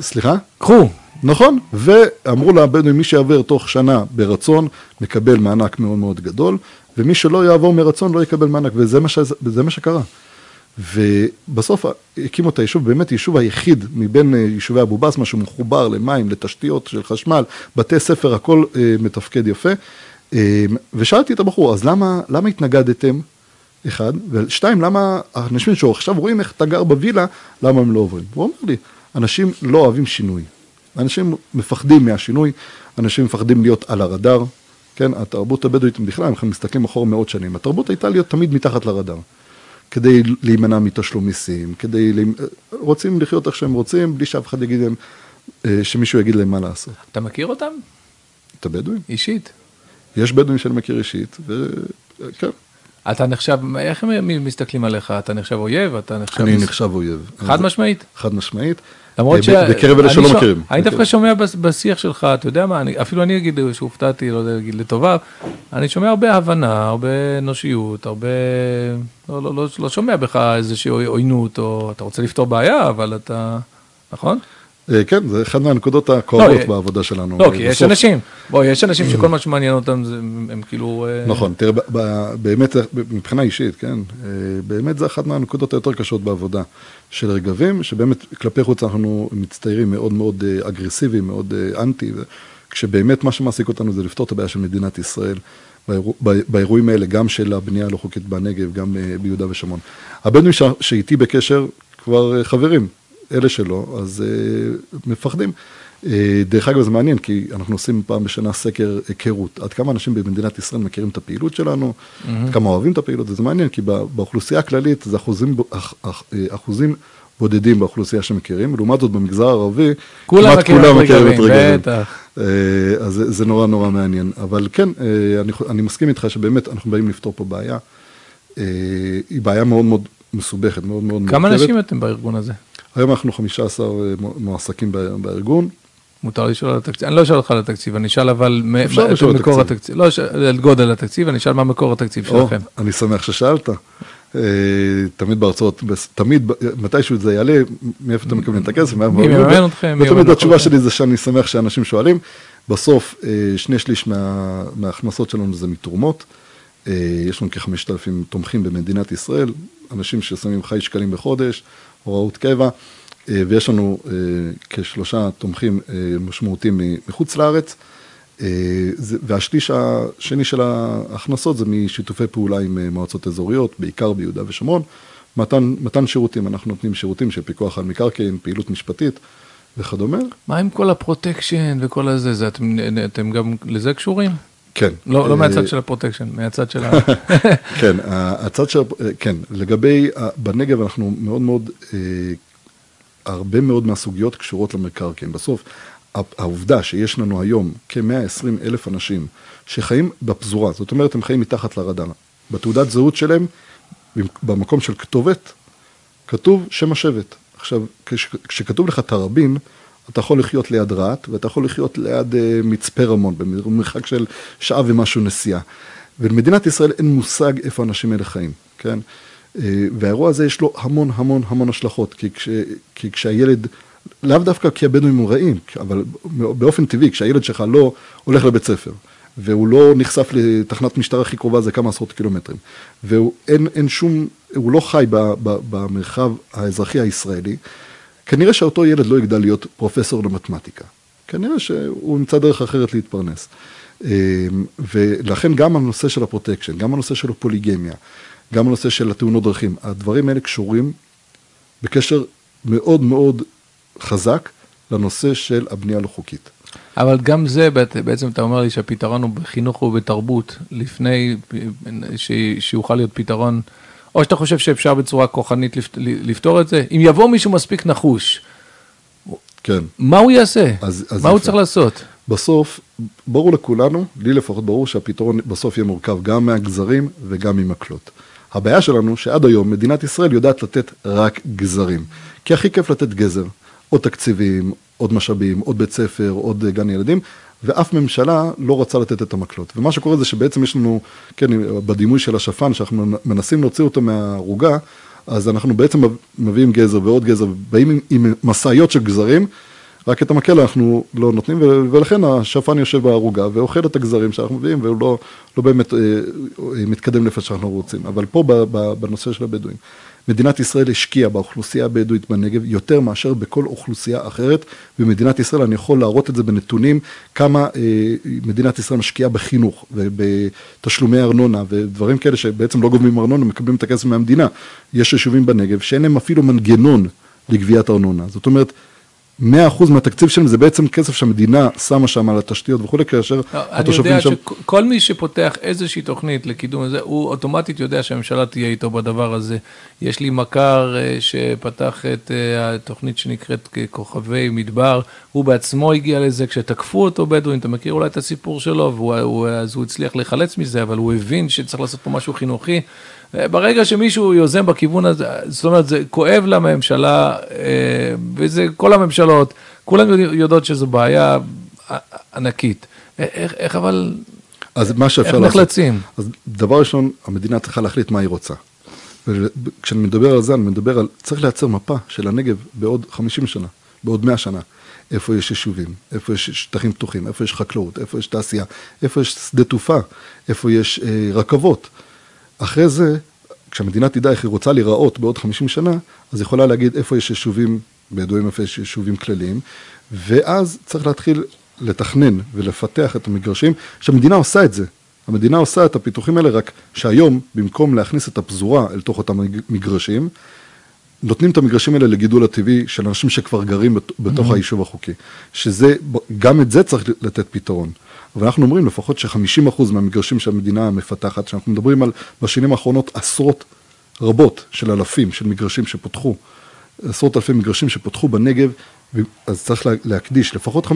סליחה? קחו. נכון, ואמרו לבדואים, מי שיעבור תוך שנה ברצון, מקבל מענק מאוד מאוד גדול, ומי שלא יעבור מרצון לא יקבל מענק, וזה מה, ש... זה מה שקרה. ובסוף הקימו את היישוב, באמת היישוב היחיד מבין אה, יישובי אבו בסמה שמחובר למים, לתשתיות של חשמל, בתי ספר, הכל אה, מתפקד יפה. אה, ושאלתי את הבחור, אז למה, למה התנגדתם? אחד, ושתיים, למה האנשים שעכשיו רואים איך אתה גר בווילה, למה הם לא עוברים? הוא אומר לי, אנשים לא אוהבים שינוי. אנשים מפחדים מהשינוי, אנשים מפחדים להיות על הרדאר, כן, התרבות הבדואית בכלל, אנחנו מסתכלים אחורה מאות שנים, התרבות הייתה להיות תמיד מתחת לרדאר. כדי להימנע מתשלום מיסים, כדי, לה- רוצים לחיות איך שהם רוצים, בלי שאף אחד יגיד להם, אה, שמישהו יגיד להם מה לעשות. אתה מכיר אותם? את הבדואים? אישית. יש בדואים שאני מכיר אישית, וכן, אתה נחשב, איך הם מסתכלים עליך? אתה נחשב אויב? אתה נחשב... אני נחשב אויב. חד משמעית? חד משמעית. למרות ש... בקרב אלה שלא מכירים. אני דווקא. שומע בשיח שלך, אתה יודע מה, אפילו אני אגיד שהופתעתי, לא יודע להגיד לטובה, אני שומע הרבה הבנה, הרבה אנושיות, הרבה... לא- לא- לא- לא שומע בך איזושהי עוינות, או אתה רוצה לפתור בעיה, אבל אתה... נכון? אה, כן, זה אחד מהנקודות הכואבות לא, בעבודה שלנו. לא, כי יש בסוף- אנשים, בוא, יש אנשים שכל מה שמעניין אותם זה, הם הם כאילו... אה, נכון, תראה, ב- ב- באמת, מבחינה אישית, כן, אה, באמת זה אחת מהנקודות היותר קשות בעבודה של רגבים, שבאמת כלפי חוץ אנחנו מצטיירים מאוד מאוד אה, אגרסיביים, מאוד אה, אנטי, כשבאמת מה שמעסיק אותנו זה לפתור את הבעיה של מדינת ישראל. באירועים האלה, גם של הבנייה הלא חוקית בנגב, גם אה, ביהודה ושומרון. הבדואים שאיתי בקשר כבר אה, חברים, אלה שלא, אז אה, מפחדים. אה, דרך אגב, זה מעניין, כי אנחנו עושים פעם בשנה סקר היכרות. עד כמה אנשים במדינת ישראל מכירים את הפעילות שלנו, עד כמה אוהבים את הפעילות, וזה מעניין, כי באוכלוסייה הכללית זה אחוזים, אח- אח- אה, אחוזים בודדים באוכלוסייה שמכירים, לעומת זאת במגזר הערבי, כמעט כולם מכירים את רגבים, אז זה, זה נורא נורא מעניין. אבל כן, אני, אני מסכים איתך שבאמת אנחנו באים לפתור פה בעיה. היא בעיה מאוד מאוד מסובכת, מאוד מאוד כמה מורכבת. אנשים אתם בארגון הזה? היום אנחנו 15 מו- מועסקים בארגון. מותר לשאול על התקציב, אני לא אשאל אותך על התקציב, אני אשאל אבל אפשר מה- לשאול על מקור התקציב. התקציב, לא אשאל על גודל התקציב, אני אשאל מה מקור התקציב או, שלכם. אני שמח ששאלת. אה, תמיד בהרצאות, בס- תמיד, מתישהו זה יעלה, מאיפה אתם מקבלים את הכסף, מי מממן אתכם, מי ותמיד התשובה. שלי זה שאני שמח שאנשים שואלים. בסוף, אה, שני שליש מה- מההכנסות שלנו זה מתרומות. אה, יש לנו כ-5,000 תומכים במדינת ישראל, אנשים ששמים חי שקלים בחודש, הוראות קבע, אה, ויש לנו אה, כשלושה תומכים אה, משמעותיים מחוץ לארץ. והשליש השני של ההכנסות זה משיתופי פעולה עם מועצות אזוריות, בעיקר ביהודה ושומרון. מתן, מתן שירותים, אנחנו נותנים שירותים של פיקוח על מקרקעין, פעילות משפטית וכדומה. מה עם כל הפרוטקשן וכל הזה, זה אתם אתם גם לזה קשורים? כן. לא לא אה, מהצד של הפרוטקשן, מהצד של ה... [laughs] כן, הצד של, כן, לגבי, ה- בנגב אנחנו מאוד מאוד, אה, הרבה מאוד מהסוגיות קשורות למקרקעין. בסוף, ה- העובדה שיש לנו היום כ-120 אלף אנשים שחיים בפזורה, זאת אומרת, הם חיים מתחת לרדאר. בתעודת זהות שלהם, במקום של כתובת, כתוב שם השבט. עכשיו, כש, כשכתוב לך תראבין, אתה יכול לחיות ליד רהט, ואתה יכול לחיות ליד uh, מצפה רמון, במרחק של שעה ומשהו נסיעה. ולמדינת ישראל אין מושג איפה האנשים האלה חיים, כן? Uh, והאירוע הזה יש לו המון המון המון השלכות, כי, כש, כי כשהילד, לאו דוקא כי הבדואים הם רעים, אבל באופן טבעי, כשהילד שלך לא הולך לבית ספר, והוא לא נחשף לתחנת משטרה הכי קרובה, זה כמה עשרות קילומטרים, ואין שום, הוא לא חי ב, ב, במרחב האזרחי הישראלי, כנראה שאותו ילד לא יגדל להיות פרופסור למתמטיקה. כנראה שהוא ימצא דרך אחרת להתפרנס. אמ, ולכן גם הנושא של הפרוטקשן, גם הנושא של הפוליגמיה, גם הנושא של התאונות דרכים, הדברים האלה קשורים בקשר מאוד מאוד חזק לנושר של הבנייה הלא חוקית. אבל גם זה, בעצם אתה אומר לי שהפתרון הוא בחינוך ובתרבות, לפני שיוכל להיות פתרון או שאתה חושב שאפשר בצורה כוחנית לפתור את זה? אם יבוא מישהו מספיק נחוש, כן. מה הוא יעשה? אז, אז מה יפה. הוא צריך לעשות? בסוף, ברור לכולנו, לי לפחות ברור שהפתרון בסוף יהיה מורכב גם מהגזרים וגם ממקלות. הבעיה שלנו שעד היום מדינת ישראל יודעת לתת רק גזרים. כי הכי כיף לתת גזר. עוד תקציבים, עוד משאבים, עוד בית ספר, עוד גן ילדים, ואף ממשלה לא רצה לתת את המקלות. ומה שקורה זה שבעצם יש לנו, כן, בדימוי של השפן, שאנחנו מנסים להוציא אותו מהערוגה, אז אנחנו בעצם מביאים גזר ועוד גזר, באים עם, עם משאיות של גזרים, רק את המקל אנחנו לא נותנים, ולכן השפן יושב בערוגה ואוכל את הגזרים שאנחנו מביאים, והוא לא, לא באמת אה, מתקדם לפי שאנחנו רוצים. אבל פה בנושא של הבדואים. מדינת ישראל השקיעה באוכלוסייה הבדואית בנגב יותר מאשר בכל אוכלוסייה אחרת במדינת ישראל. אני יכול להראות את זה בנתונים, כמה אה, מדינת ישראל משקיעה בחינוך ובתשלומי ארנונה ודברים כאלה שבעצם לא גובים ארנונה, מקבלים את הכסף מהמדינה. יש יישובים בנגב שאין להם אפילו מנגנון לגביית ארנונה. זאת אומרת, 100% מהתקציב שלהם זה בעצם כסף שהמדינה שמה שם על התשתיות וכולי, כאשר לא, התושבים שם... אני יודע שכל מי שפותח איזושהי תוכנית לקידום הזה, הוא אוטומטית יודע שהממשלה תהיה איתו בדבר הזה. יש לי מכר אה, שפתח את אה, התוכנית שנקראת כוכבי מדבר, הוא בעצמו הגיע לזה כשתקפו אותו בדואים, אתה מכיר אולי את הסיפור שלו, ואז הוא הצליח להיחלץ מזה, אבל הוא הבין שצריך לעשות פה משהו חינוכי. ברגע שמישהו יוזם בכיוון הזה, זאת אומרת, זה כואב לממשלה, אה, וזה כל הממשלות, כולן יודעות שזו בעיה ענקית. איך, איך אבל, אז מה שאפשר איך נחלצים? אז דבר ראשון, המדינה צריכה להחליט מה היא רוצה. וכשאני מדבר על זה, אני מדבר על, צריך לייצר מפה של הנגב בעוד 50 שנה, בעוד 100 שנה. איפה יש יישובים, איפה יש שטחים פתוחים, איפה יש חקלאות, איפה יש תעשייה, איפה יש שדה תעופה, איפה יש אה, רכבות. אחרי זה, כשהמדינה תדע איך היא רוצה להיראות בעוד 50 שנה, אז היא יכולה להגיד איפה יש יישובים בדואים, איפה יש יישובים כלליים, ואז צריך להתחיל לתכנן ולפתח את המגרשים, שהמדינה עושה את זה. המדינה עושה את הפיתוחים האלה, רק שהיום, במקום להכניס את הפזורה אל תוך אותם מגרשים, נותנים את המגרשים האלה לגידול הטבעי של אנשים שכבר גרים בתוך mm-hmm. היישוב החוקי. שזה, גם את זה צריך לתת פתרון. אבל אנחנו אומרים לפחות ש-50% מהמגרשים שהמדינה מפתחת, שאנחנו מדברים על בשנים האחרונות עשרות רבות של אלפים של מגרשים שפותחו, עשרות אלפי מגרשים שפותחו בנגב, אז צריך להקדיש לפחות 50%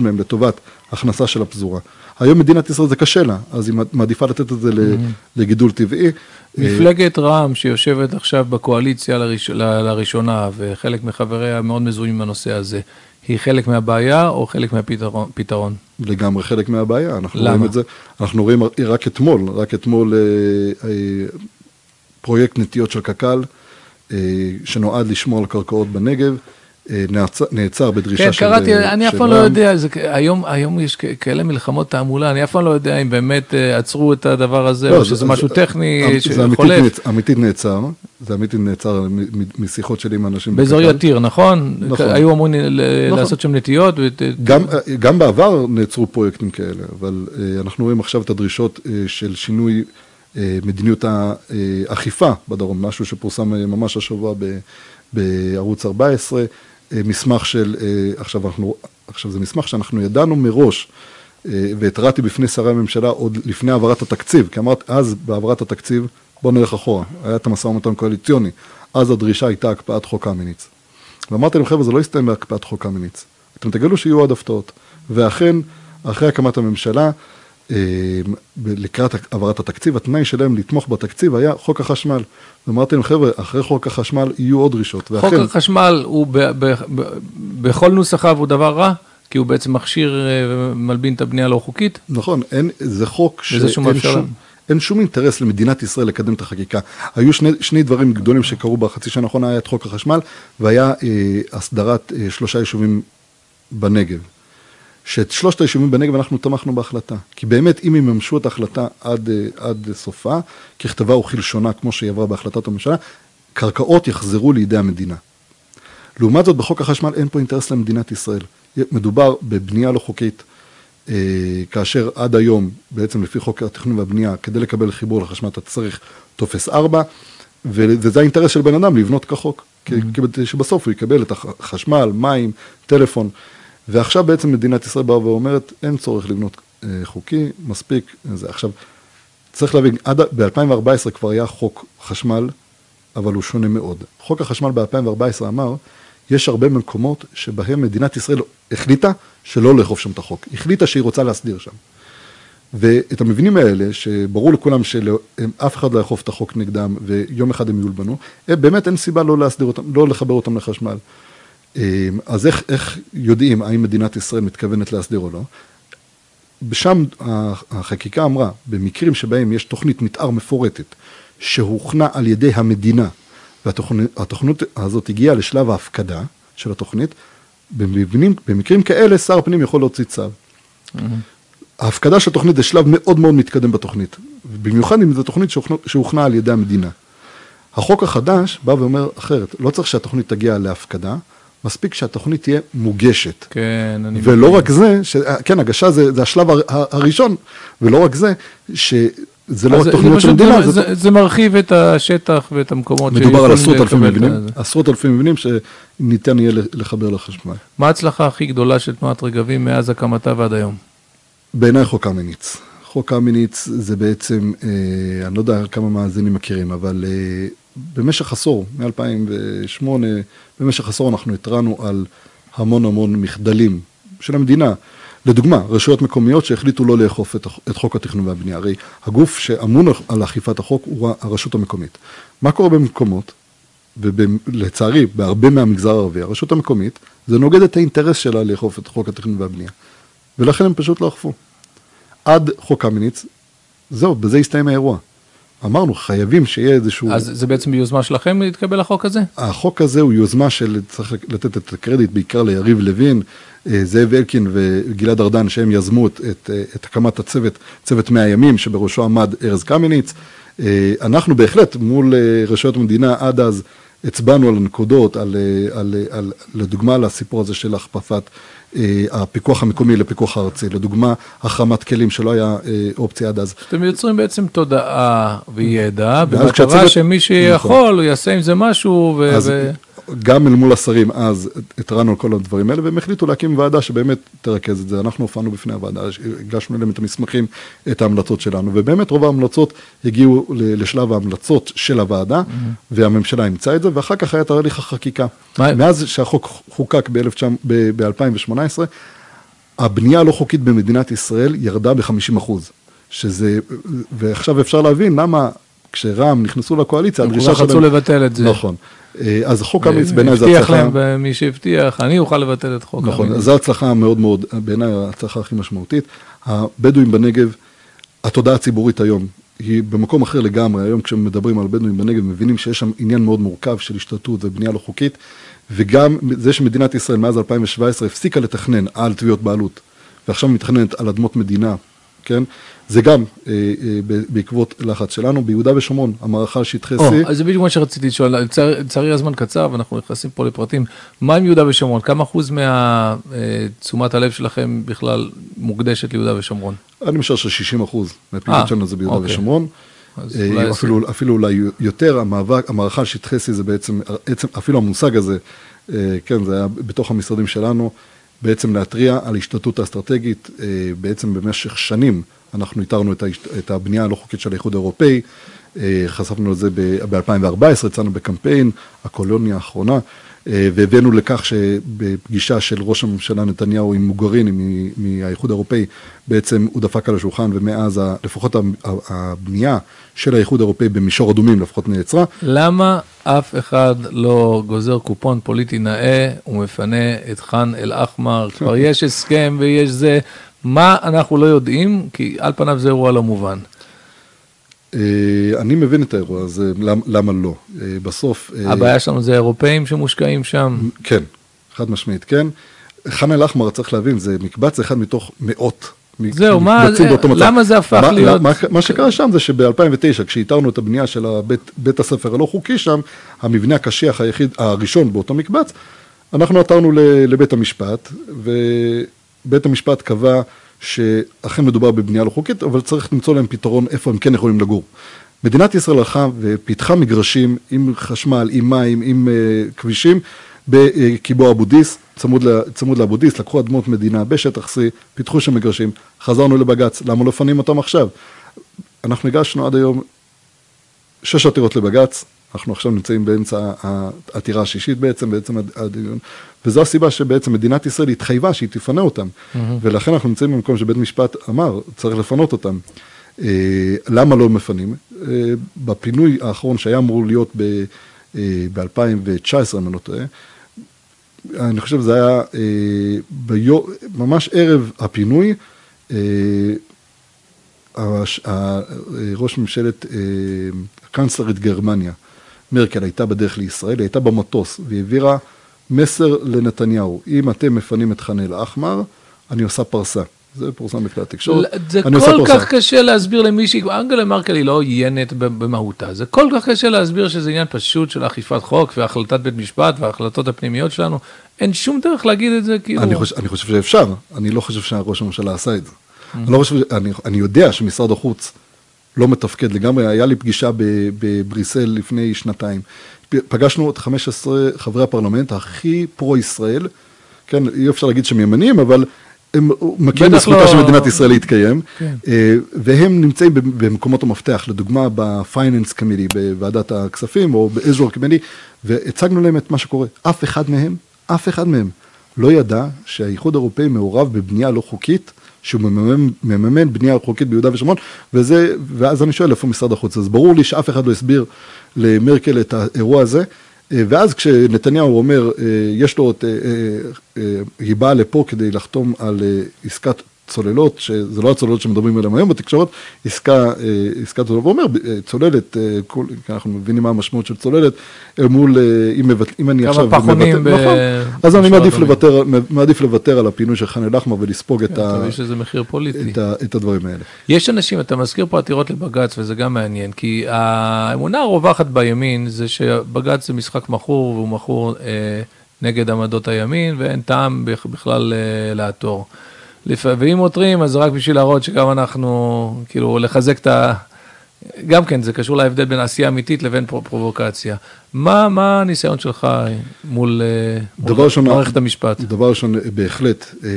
מהם לטובת הכנסה של הפזורה. היום מדינת ישראל זה קשה לה, אז היא מעדיפה לתת את זה mm-hmm. לגידול טבעי. מפלגת רע"מ שיושבת עכשיו בקואליציה לראש, לראשונה, וחלק מחבריה מאוד מזוהים עם הנושא הזה, היא חלק מהבעיה או חלק מהפתרון? לגמרי חלק מהבעיה, אנחנו למה? רואים את זה, אנחנו רואים רק אתמול, רק אתמול אה, אה, פרויקט נטיות של קק"ל, שנועד לשמור על קרקעות בנגב, נעצר, נעצר בדרישה כן, של... כן, קראתי, אני אף פעם לא יודע, זה, היום, היום יש כאלה מלחמות תעמולה, אני אף פעם לא יודע אם באמת עצרו את הדבר הזה, לא, או שזה זה, משהו זה, טכני שחולף. זה אמיתית נעצר, זה אמיתית נעצר משיחות שלי עם אנשים. באזור יתיר, נכון? נכון. היו אמורים נכון. לעשות שם נטיות. גם, גם בעבר נעצרו פרויקטים כאלה, אבל אנחנו רואים עכשיו את הדרישות של שינוי מדיניות האכיפה בדרום, משהו שפורסם ממש השבוע בערוץ 14. מסמך של, עכשיו אנחנו, עכשיו זה מסמך שאנחנו ידענו מראש והתרעתי בפני שרי הממשלה עוד לפני העברת התקציב, כי אמרת אז בהעברת התקציב, בוא נלך אחורה, היה את המשא ומתן קואליציוני, אז הדרישה הייתה הקפאת חוק קמיניץ. ואמרתי להם חבר'ה זה לא יסתיים בהקפאת חוק קמיניץ, אתם תגלו שיהיו עוד הפתעות, ואכן אחרי הקמת הממשלה לקראת העברת התקציב, התנאי שלהם לתמוך בתקציב היה חוק החשמל. ואמרתי להם, חבר'ה, אחרי חוק החשמל יהיו עוד דרישות. חוק ואכן, החשמל הוא ב, ב, ב, בכל נוסחיו הוא דבר רע? כי הוא בעצם מכשיר ומלבין את הבנייה הלא חוקית? נכון, אין, זה חוק שאין שום, אין שום אינטרס למדינת ישראל לקדם את החקיקה. היו שני, שני דברים גדולים שקרו בחצי שנה האחרונה, היה את חוק החשמל והיה אה, הסדרת אה, שלושה יישובים בנגב. שאת שלושת היישובים בנגב אנחנו תמכנו בהחלטה. כי באמת, אם יממשו את ההחלטה עד, אה, עד סופה, ככתבה וכלשונה, כמו שהיא עברה בהחלטת הממשלה, קרקעות יחזרו לידי המדינה. לעומת זאת, בחוק החשמל אין פה אינטרס למדינת ישראל. מדובר בבנייה לא חוקית, אה, כאשר עד היום, בעצם לפי חוק התכנון והבנייה, כדי לקבל חיבור לחשמל אתה צריך טופס 4, וזה האינטרס של בן אדם לבנות כחוק, mm-hmm. כדי שבסוף הוא יקבל את החשמל, מים, טלפון. ועכשיו בעצם מדינת ישראל באה ואומרת, אין צורך לבנות אה, חוקי, מספיק. זה. עכשיו, צריך להבין, עד ב-2014 כבר היה חוק חשמל, אבל הוא שונה מאוד. חוק החשמל ב-2014 אמר, יש הרבה מקומות שבהם מדינת ישראל החליטה שלא לאכוף שם את החוק, החליטה שהיא רוצה להסדיר שם. ואת המבנים האלה, שברור לכולם שאף אחד לא יאכוף את החוק נגדם ויום אחד הם יולבנו, באמת אין סיבה לא להסדיר אותם, לא לחבר אותם לחשמל. אמ, אז איך, איך יודעים האם מדינת ישראל מתכוונת להסדיר או לא? שם החקיקה אמרה, במקרים שבהם יש תוכנית מתאר מפורטת שהוכנה על ידי המדינה, והתוכנית הזאת הגיעה לשלב ההפקדה של התוכנית, במבנים, במקרים כאלה שר הפנים יכול להוציא צו. Mm-hmm. ההפקדה של התוכנית זה שלב מאוד מאוד מתקדם בתוכנית, במיוחד אם זו תוכנית שהוכנה על ידי המדינה. החוק החדש בא ואומר אחרת, לא צריך שהתוכנית תגיע להפקדה, מספיק שהתוכנית תהיה מוגשת. כן, אני מבין. ולא רק זה, ש... כן, הגשה זה, זה השלב הראשון, ולא רק זה, שזה לא רק תוכניות של מדינה. זה, זה, זה מרחיב את השטח ואת המקומות מדובר על עשרות אלפי מבנים, עשרות אלפי מבנים שניתן יהיה לחבר לחשמל. מה ההצלחה הכי גדולה של תנועת רגבים מאז הקמתה ועד היום? בעיניי חוק קמיניץ. חוק קמיניץ זה בעצם, אה, אני לא יודע כמה מאזינים מכירים, אבל אה, במשך עשור, מ-2008, במשך עשור אנחנו התרענו על המון המון מחדלים של המדינה. לדוגמה, רשויות מקומיות שהחליטו לא לאכוף את, את חוק התכנון והבנייה. הרי הגוף שאמון על אכיפת החוק הוא הרשות המקומית. מה קורה במקומות, ולצערי, בהרבה מהמגזר הערבי, הרשות המקומית, זה נוגד את האינטרס שלה לאכוף את חוק התכנון והבנייה. ולכן הם פשוט לא אכפו. עד חוק קמיניץ, זהו, בזה הסתיים האירוע. אמרנו, חייבים שיהיה איזשהו... אז זה בעצם יוזמה שלכם להתקבל החוק הזה? החוק הזה הוא יוזמה של, צריך לתת את הקרדיט בעיקר ליריב לוין, אה, זאב אלקין וגלעד ארדן, שהם יזמו את, את, את הקמת הצוות, צוות 100 ימים, שבראשו עמד ארז קמיניץ. אה, אנחנו בהחלט מול אה, רשויות המדינה עד אז הצבענו על הנקודות, על, על, על, על, לדוגמה על הסיפור הזה של הכפפת אה, הפיקוח המקומי לפיקוח הארצי, לדוגמה החרמת כלים שלא היה אה, אופציה עד אז. אתם יוצרים בעצם תודעה וידע, במטרה שמי שיכול, נכון. הוא יעשה עם זה משהו. גם אל מול השרים אז התרענו על כל הדברים האלה, והם החליטו להקים ועדה שבאמת תרכז את זה. אנחנו הופענו בפני הוועדה, הגשנו אליהם את המסמכים, את ההמלצות שלנו, ובאמת רוב ההמלצות הגיעו לשלב ההמלצות של הוועדה, mm-hmm. והממשלה אימצה את זה, ואחר כך היה תהליך החקיקה. מאז שהחוק חוקק ב-2018, הבנייה הלא חוקית במדינת ישראל ירדה ב-50 אחוז. שזה, ועכשיו אפשר להבין למה כשרע"מ נכנסו לקואליציה, הדרישה שלהם... הם רצו לבטל את זה. נכון. אה, אז חוק קמיניץ בעיניי זה הצלחה... הבטיח להם מי שהבטיח, אני אוכל לבטל את חוק קמיניץ. נכון, זו הצלחה מאוד מאוד, בעיניי ההצלחה הכי משמעותית. הבדואים בנגב, התודעה הציבורית היום היא במקום אחר לגמרי. היום כשמדברים על בדואים בנגב, מבינים שיש שם עניין מאוד מורכב של השתלטות ובנייה לא חוקית, וגם זה שמדינת ישראל מאז 2017 הפסיקה לתכנן על תביעות בעלות, ועכשיו מתכננת על אדמות מדינה, כן? זה גם אה, אה, בעקבות לחץ שלנו, ביהודה ושומרון, המערכה על שטחי C. אז זה בדיוק מה שרציתי לשאול, לצערי הזמן קצר ואנחנו נכנסים פה לפרטים. מה עם יהודה ושומרון? כמה אחוז מתשומת הלב שלכם בכלל מוקדשת ליהודה ושומרון? אני משער ש-60 אחוז מהפעילות שלנו זה ביהודה אוקיי. ושומרון. אפילו, אפילו אולי יותר, המאבק, המערכה על שטחי C זה בעצם, אפילו המושג הזה, כן, זה היה בתוך המשרדים שלנו. בעצם להתריע על השתתות האסטרטגית, בעצם במשך שנים אנחנו איתרנו את הבנייה הלא חוקית של האיחוד האירופאי, אה, חשפנו את זה ב-2014, יצאנו בקמפיין, הקולוניה האחרונה, אה, והבאנו לכך שבפגישה של ראש הממשלה נתניהו עם מוגריני מהאיחוד האירופאי, בעצם הוא דפק על השולחן ומאז לפחות הבנייה של האיחוד האירופאי במישור אדומים לפחות נעצרה. למה אף אחד לא גוזר קופון פוליטי נאה ומפנה את ח'אן אל-אחמר? [laughs] כבר יש הסכם ויש זה. מה אנחנו לא יודעים? כי על פניו זה אירוע לא מובן. אה, אני מבין את האירוע הזה, למה לא. אה, בסוף... אה, הבעיה שלנו זה אירופאים שמושקעים שם? כן, חד משמעית, כן. ח'אן אל-אחמר, צריך להבין, זה מקבץ אחד מתוך מאות. זהו, מה, למה זה הפך מה, להיות? מה, מה שקרה שם זה שב-2009, כשאיתרנו את הבנייה של הבית, בית הספר הלא חוקי שם, המבנה הקשיח היחיד, הראשון באותו מקבץ, אנחנו עתרנו לבית המשפט, ובית המשפט קבע שאכן מדובר בבנייה לא חוקית, אבל צריך למצוא להם פתרון איפה הם כן יכולים לגור. מדינת ישראל הלכה ופיתחה מגרשים עם חשמל, עם מים, עם uh, כבישים בקיבוע אבו דיס, צמוד, צמוד לאבו דיס, לקחו אדמות מדינה בשטח C, פיתחו שם מגרשים, חזרנו לבג"ץ, למה לא פנים אותם עכשיו? אנחנו הגשנו עד היום שש עתירות לבג"ץ, אנחנו עכשיו נמצאים באמצע העתירה השישית בעצם, בעצם הדיון, וזו הסיבה שבעצם מדינת ישראל התחייבה שהיא תפנה אותם, mm-hmm. ולכן אנחנו נמצאים במקום שבית משפט אמר, צריך לפנות אותם. אה, למה לא מפנים? אה, בפינוי האחרון שהיה אמור להיות ב-2019, אה, אם אני לא טועה, אני חושב שזה היה אה, ביו, ממש ערב הפינוי, אה, הש, ה, ראש ממשלת, אה, הקנצלרית גרמניה, מרקל הייתה בדרך לישראל, היא הייתה במטוס והעבירה מסר לנתניהו, אם אתם מפנים את חאן אל-אחמר, אני עושה פרסה. זה פורסם בכלי התקשורת. זה כל כך קשה להסביר למישהי, אנגלה מרקל היא לא עוינת במהותה, זה כל כך קשה להסביר שזה עניין פשוט של אכיפת חוק והחלטת בית משפט וההחלטות הפנימיות שלנו. אין שום דרך להגיד את זה כאילו... אני חושב, אני חושב שאפשר, אני לא חושב שראש הממשלה עשה את זה. Mm-hmm. אני, לא חושב, אני, אני יודע שמשרד החוץ לא מתפקד לגמרי, היה לי פגישה בבריסל לפני שנתיים. פגשנו את 15 חברי הפרלמנט הכי פרו-ישראל, כן, אי אפשר להגיד שהם ימנים, אבל הם מכירים בזכותה לא... של מדינת ישראל להתקיים, כן. אה, והם נמצאים במקומות המפתח, לדוגמה ב-Finance Committee, בוועדת הכספים, או ב-Azure Committee, והצגנו להם את מה שקורה. אף אחד מהם, אף אחד מהם לא ידע שהאיחוד האירופאי מעורב בבנייה לא חוקית, שהוא מממן, מממן בנייה חוקית ביהודה ושומרון, וזה, ואז אני שואל איפה משרד החוץ. אז ברור לי שאף אחד לא הסביר למרקל את האירוע הזה. אה, ואז כשנתניהו אומר, אה, יש לו, אה, היא באה לפה כדי לחתום על עסקת צוללות, שזה לא הצוללות שמדברים עליהן היום בתקשורת, עסקה, עסקת צוללות, אומר, צוללת, כל, אנחנו מבינים מה המשמעות של צוללת, אל מול, אם, אם אני עכשיו... כמה פחונים ב... נכון, אז אני מעדיף לוותר, מעדיף לוותר על הפינוי של ח'אן אל-אחמר ולספוג את, ה, יש איזה מחיר פוליטי. את, ה, את הדברים האלה. יש אנשים, אתה מזכיר פה עתירות לבג"ץ, וזה גם מעניין, כי האמונה הרווחת בימין זה שבג"ץ זה משחק מכור, והוא מכור אה, נגד עמדות הימין, ואין טעם בכלל אה, לעתור. ואם עותרים, אז רק בשביל להראות שגם אנחנו, כאילו, לחזק את ה... גם כן, זה קשור להבדל בין עשייה אמיתית לבין פרובוקציה. מה, מה הניסיון שלך מול, אה, מול ראשון, מערכת המשפט? דבר ראשון, בהחלט, אה,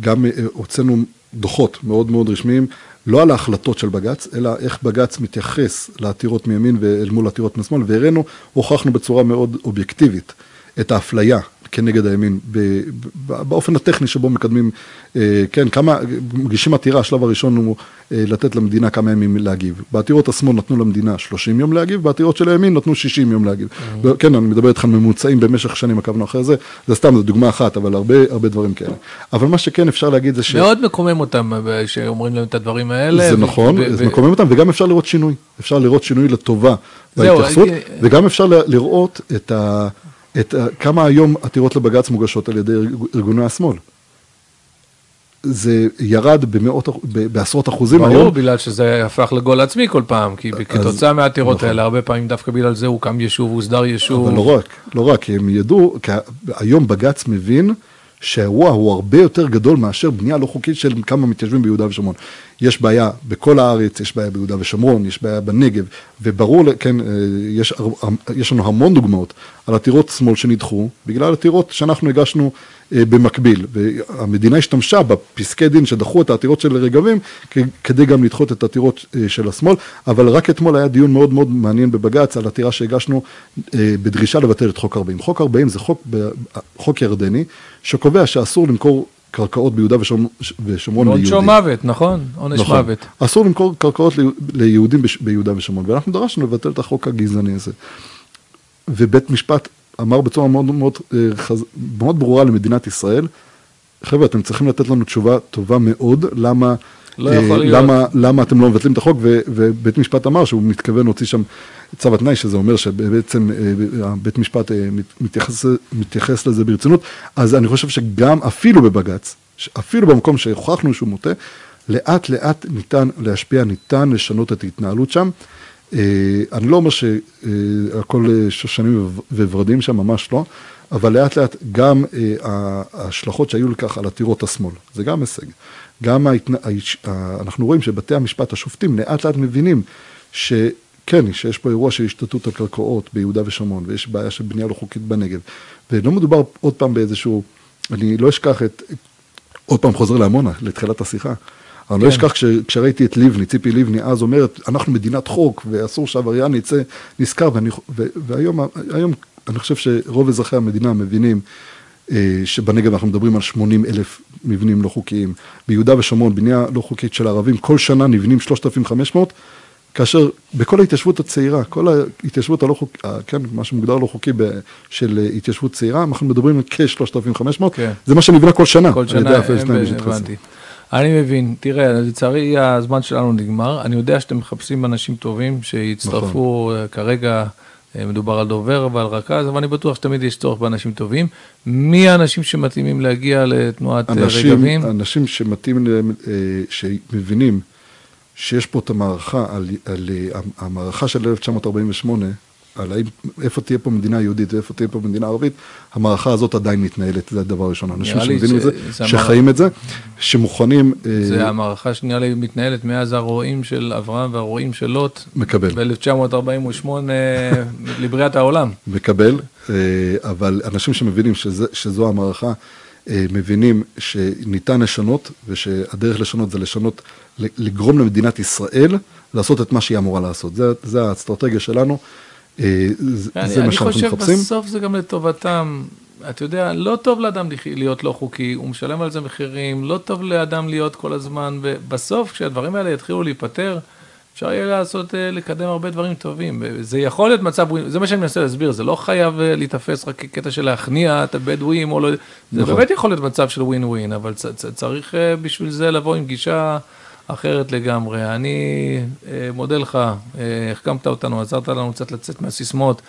גם אה, הוצאנו דוחות מאוד מאוד רשמיים, לא על ההחלטות של בג"ץ, אלא איך בג"ץ מתייחס לעתירות מימין ואל מול עתירות משמאל, והראינו, הוכחנו בצורה מאוד אובייקטיבית את האפליה כנגד הימין, באופן הטכני שבו מקדמים, אה, כן, כמה, מגישים עתירה, השלב הראשון הוא אה, לתת למדינה כמה ימים להגיב. בעתירות השמאל נתנו למדינה 30 יום להגיב, בעתירות של הימין נתנו 60 יום להגיב. Mm-hmm. כן, אני מדבר איתך על ממוצעים במשך שנים עקבנו אחרי זה, זה סתם, זו דוגמה אחת, אבל הרבה, הרבה דברים כאלה. אבל מה שכן אפשר להגיד זה ש... מאוד מקומם אותם שאומרים להם את הדברים האלה. זה נכון, זה מקומם אותם, וגם אפשר לראות שינוי. אפשר לראות שינוי לטובה בהתייחסות, וגם אפשר לראות את ה... את כמה היום עתירות לבג"ץ מוגשות על ידי ארגוני השמאל. זה ירד במאות, בעשרות אחוזים ברור, היום. ברור, בגלל שזה הפך לגול עצמי כל פעם, כי כתוצאה מהעתירות נכון. האלה, הרבה פעמים דווקא בגלל זה הוקם יישוב, הוסדר יישוב. אבל לא רק, לא רק, כי הם ידעו, כי היום בג"ץ מבין שהאירוע הוא הרבה יותר גדול מאשר בנייה לא חוקית של כמה מתיישבים ביהודה ושומרון. יש בעיה בכל הארץ, יש בעיה ביהודה ושומרון, יש בעיה בנגב, וברור, כן, אה, יש, יש לנו המון דוגמאות על עתירות שמאל שנדחו, בגלל עתירות שאנחנו הגשנו אה, במקביל, והמדינה השתמשה בפסקי דין שדחו את העתירות של רגבים, כדי גם לדחות את העתירות אה, של השמאל, אבל רק אתמול היה דיון מאוד מאוד מעניין בבג"ץ על עתירה שהגשנו בדרישה לבטל את חוק 40. חוק 40 זה חוק, חוק ירדני, שקובע שאסור למכור קרקעות ביהודה ושומרון ליהודים. עונשו מוות, נכון? עונש נכון. מוות. אסור למכור קרקעות ליהודים ביהודה ושומרון, ואנחנו דרשנו לבטל את החוק הגזעני הזה. ובית משפט אמר בצורה מאוד מאוד, אה, מאוד ברורה למדינת ישראל, חבר'ה, אתם צריכים לתת לנו תשובה טובה מאוד, למה... לא אה, יכול להיות. למה, למה אתם לא מבטלים את החוק, ו, ובית משפט אמר שהוא מתכוון להוציא שם צו התנאי, שזה אומר שבעצם אה, בית משפט מתייחס, מתייחס לזה ברצינות, אז אני חושב שגם אפילו בבג"ץ, אפילו במקום שהוכחנו שהוא מוטה, לאט לאט ניתן להשפיע, ניתן לשנות את ההתנהלות שם. אה, אני לא אומר שהכל אה, שושנים וורדים שם, ממש לא, אבל לאט לאט גם אה, ההשלכות שהיו לכך על עתירות השמאל, זה גם הישג. גם ההתנ... אנחנו רואים שבתי המשפט, השופטים, לאט לאט מבינים שכן, שיש פה אירוע של השתתות הקרקעות ביהודה ושומרון, ויש בעיה של בנייה לא חוקית בנגב. ולא מדובר עוד פעם באיזשהו, אני לא אשכח את, עוד פעם חוזר לעמונה, לתחילת השיחה. אני לא כן. אשכח כשראיתי את לבני, ציפי לבני אז אומרת, אנחנו מדינת חוק ואסור שעבריין יצא נשכר, והיום אני חושב שרוב אזרחי המדינה מבינים שבנגב אנחנו מדברים על 80 אלף מבנים לא חוקיים. ביהודה ושומרון, בנייה לא חוקית של ערבים, כל שנה נבנים 3,500, כאשר בכל ההתיישבות הצעירה, כל ההתיישבות הלא חוקית, כן, מה שמוגדר לא חוקי של התיישבות צעירה, אנחנו מדברים על כ-3,500, כן. זה מה שנבנה כל שנה. כל שנה, הבנתי. אני מבין, תראה, לצערי הזמן שלנו נגמר, אני יודע שאתם מחפשים אנשים טובים שיצטרפו נכון. כרגע. אה, מדובר על דובר ועל רכז, אבל אני בטוח שתמיד יש צורך באנשים טובים. מי האנשים שמתאימים להגיע לתנועת אה, אנשים, רגבים? אנשים שמתאימים, אה, שמבינים שיש פה את המערכה, על, על המערכה של 1948, על איפה תהיה פה מדינה יהודית ואיפה תהיה פה מדינה ערבית, המערכה הזאת עדיין מתנהלת, זה הדבר הראשון. אנשים שמבינים את זה, שחיים את זה, שמוכנים... אה, זה המערכה שנראה לי מתנהלת מאז הרועים של אברהם והרועים של לוט. מקבל. ב-1948 לבריאת העולם. מקבל, אה, אבל אנשים שמבינים שזה, שזו המערכה, אה, מבינים שניתן לשנות, ושהדרך לשנות זה לשנות, לגרום למדינת ישראל לעשות את מה שהיא אמורה לעשות. זה האסטרטגיה שלנו. אה, זה מה שאנחנו מחפשים. אני חושב בסוף זה גם לטובתם. אתה יודע, לא טוב לאדם להיות לא חוקי, הוא משלם על זה מחירים, לא טוב לאדם להיות כל הזמן, ובסוף כשהדברים האלה יתחילו להיפתר, אפשר יהיה לעשות, אה, לקדם הרבה דברים טובים. זה יכול להיות מצב, זה מה שאני מנסה להסביר, זה לא חייב אה, להיתפס רק כקטע של להכניע את הבדואים, או לא, זה נכון. באמת יכול להיות מצב של ווין ווין, אבל צריך בשביל זה לבוא עם גישה... אחרת לגמרי. אני אה, מודה לך, אה, החכמת אותנו, עזרת לנו קצת לצאת מהסיסמאות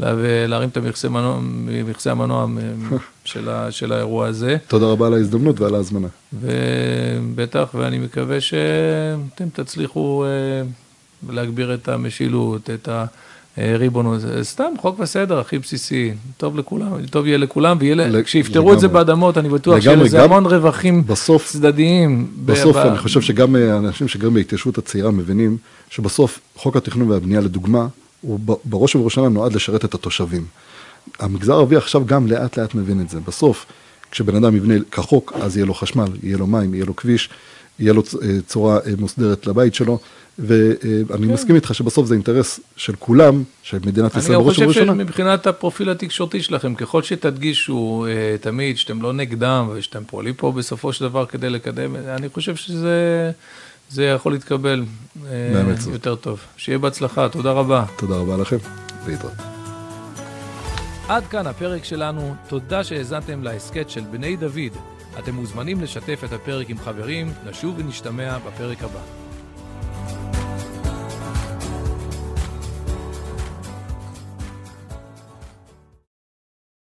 ולהרים את המכסה המנוע, המנוע של, ה, של האירוע הזה. תודה רבה על ההזדמנות ועל ההזמנה. ובטח, ואני מקווה שאתם תצליחו אה, להגביר את המשילות, את ה... אה, ריבונות, זה סתם חוק וסדר הכי בסיסי, טוב לכולם, טוב יהיה לכולם, וכשיפתרו את זה באדמות, אני בטוח שיהיה לזה המון רווחים בסוף, צדדיים. בסוף אני חושב שגם אה, אנשים שגרים בהתיישבות הצעירה מבינים שבסוף חוק התכנון והבנייה לדוגמה, הוא בראש ובראשונה נועד לשרת את התושבים. המגזר הערבי עכשיו גם לאט לאט מבין את זה. בסוף, כשבן אדם יבנה כחוק, אז יהיה לו חשמל, יהיה לו מים, יהיה לו כביש, יהיה לו אה, צורה מוסדרת לבית שלו. ואני כן. מסכים איתך שבסוף זה אינטרס של כולם, של מדינת ישראל בראש ובראשונה. אני חושב שמבחינת הפרופיל התקשורתי שלכם, ככל שתדגישו uh, תמיד שאתם לא נגדם ושאתם פועלים פה בסופו של דבר כדי לקדם, אני חושב שזה זה יכול להתקבל uh, יותר טוב. שיהיה בהצלחה, תודה רבה. תודה רבה לכם, להתראות. עד כאן הפרק שלנו, תודה שהאזנתם להסכת של בני דוד. אתם מוזמנים לשתף את הפרק עם חברים, נשוב ונשתמע בפרק הבא.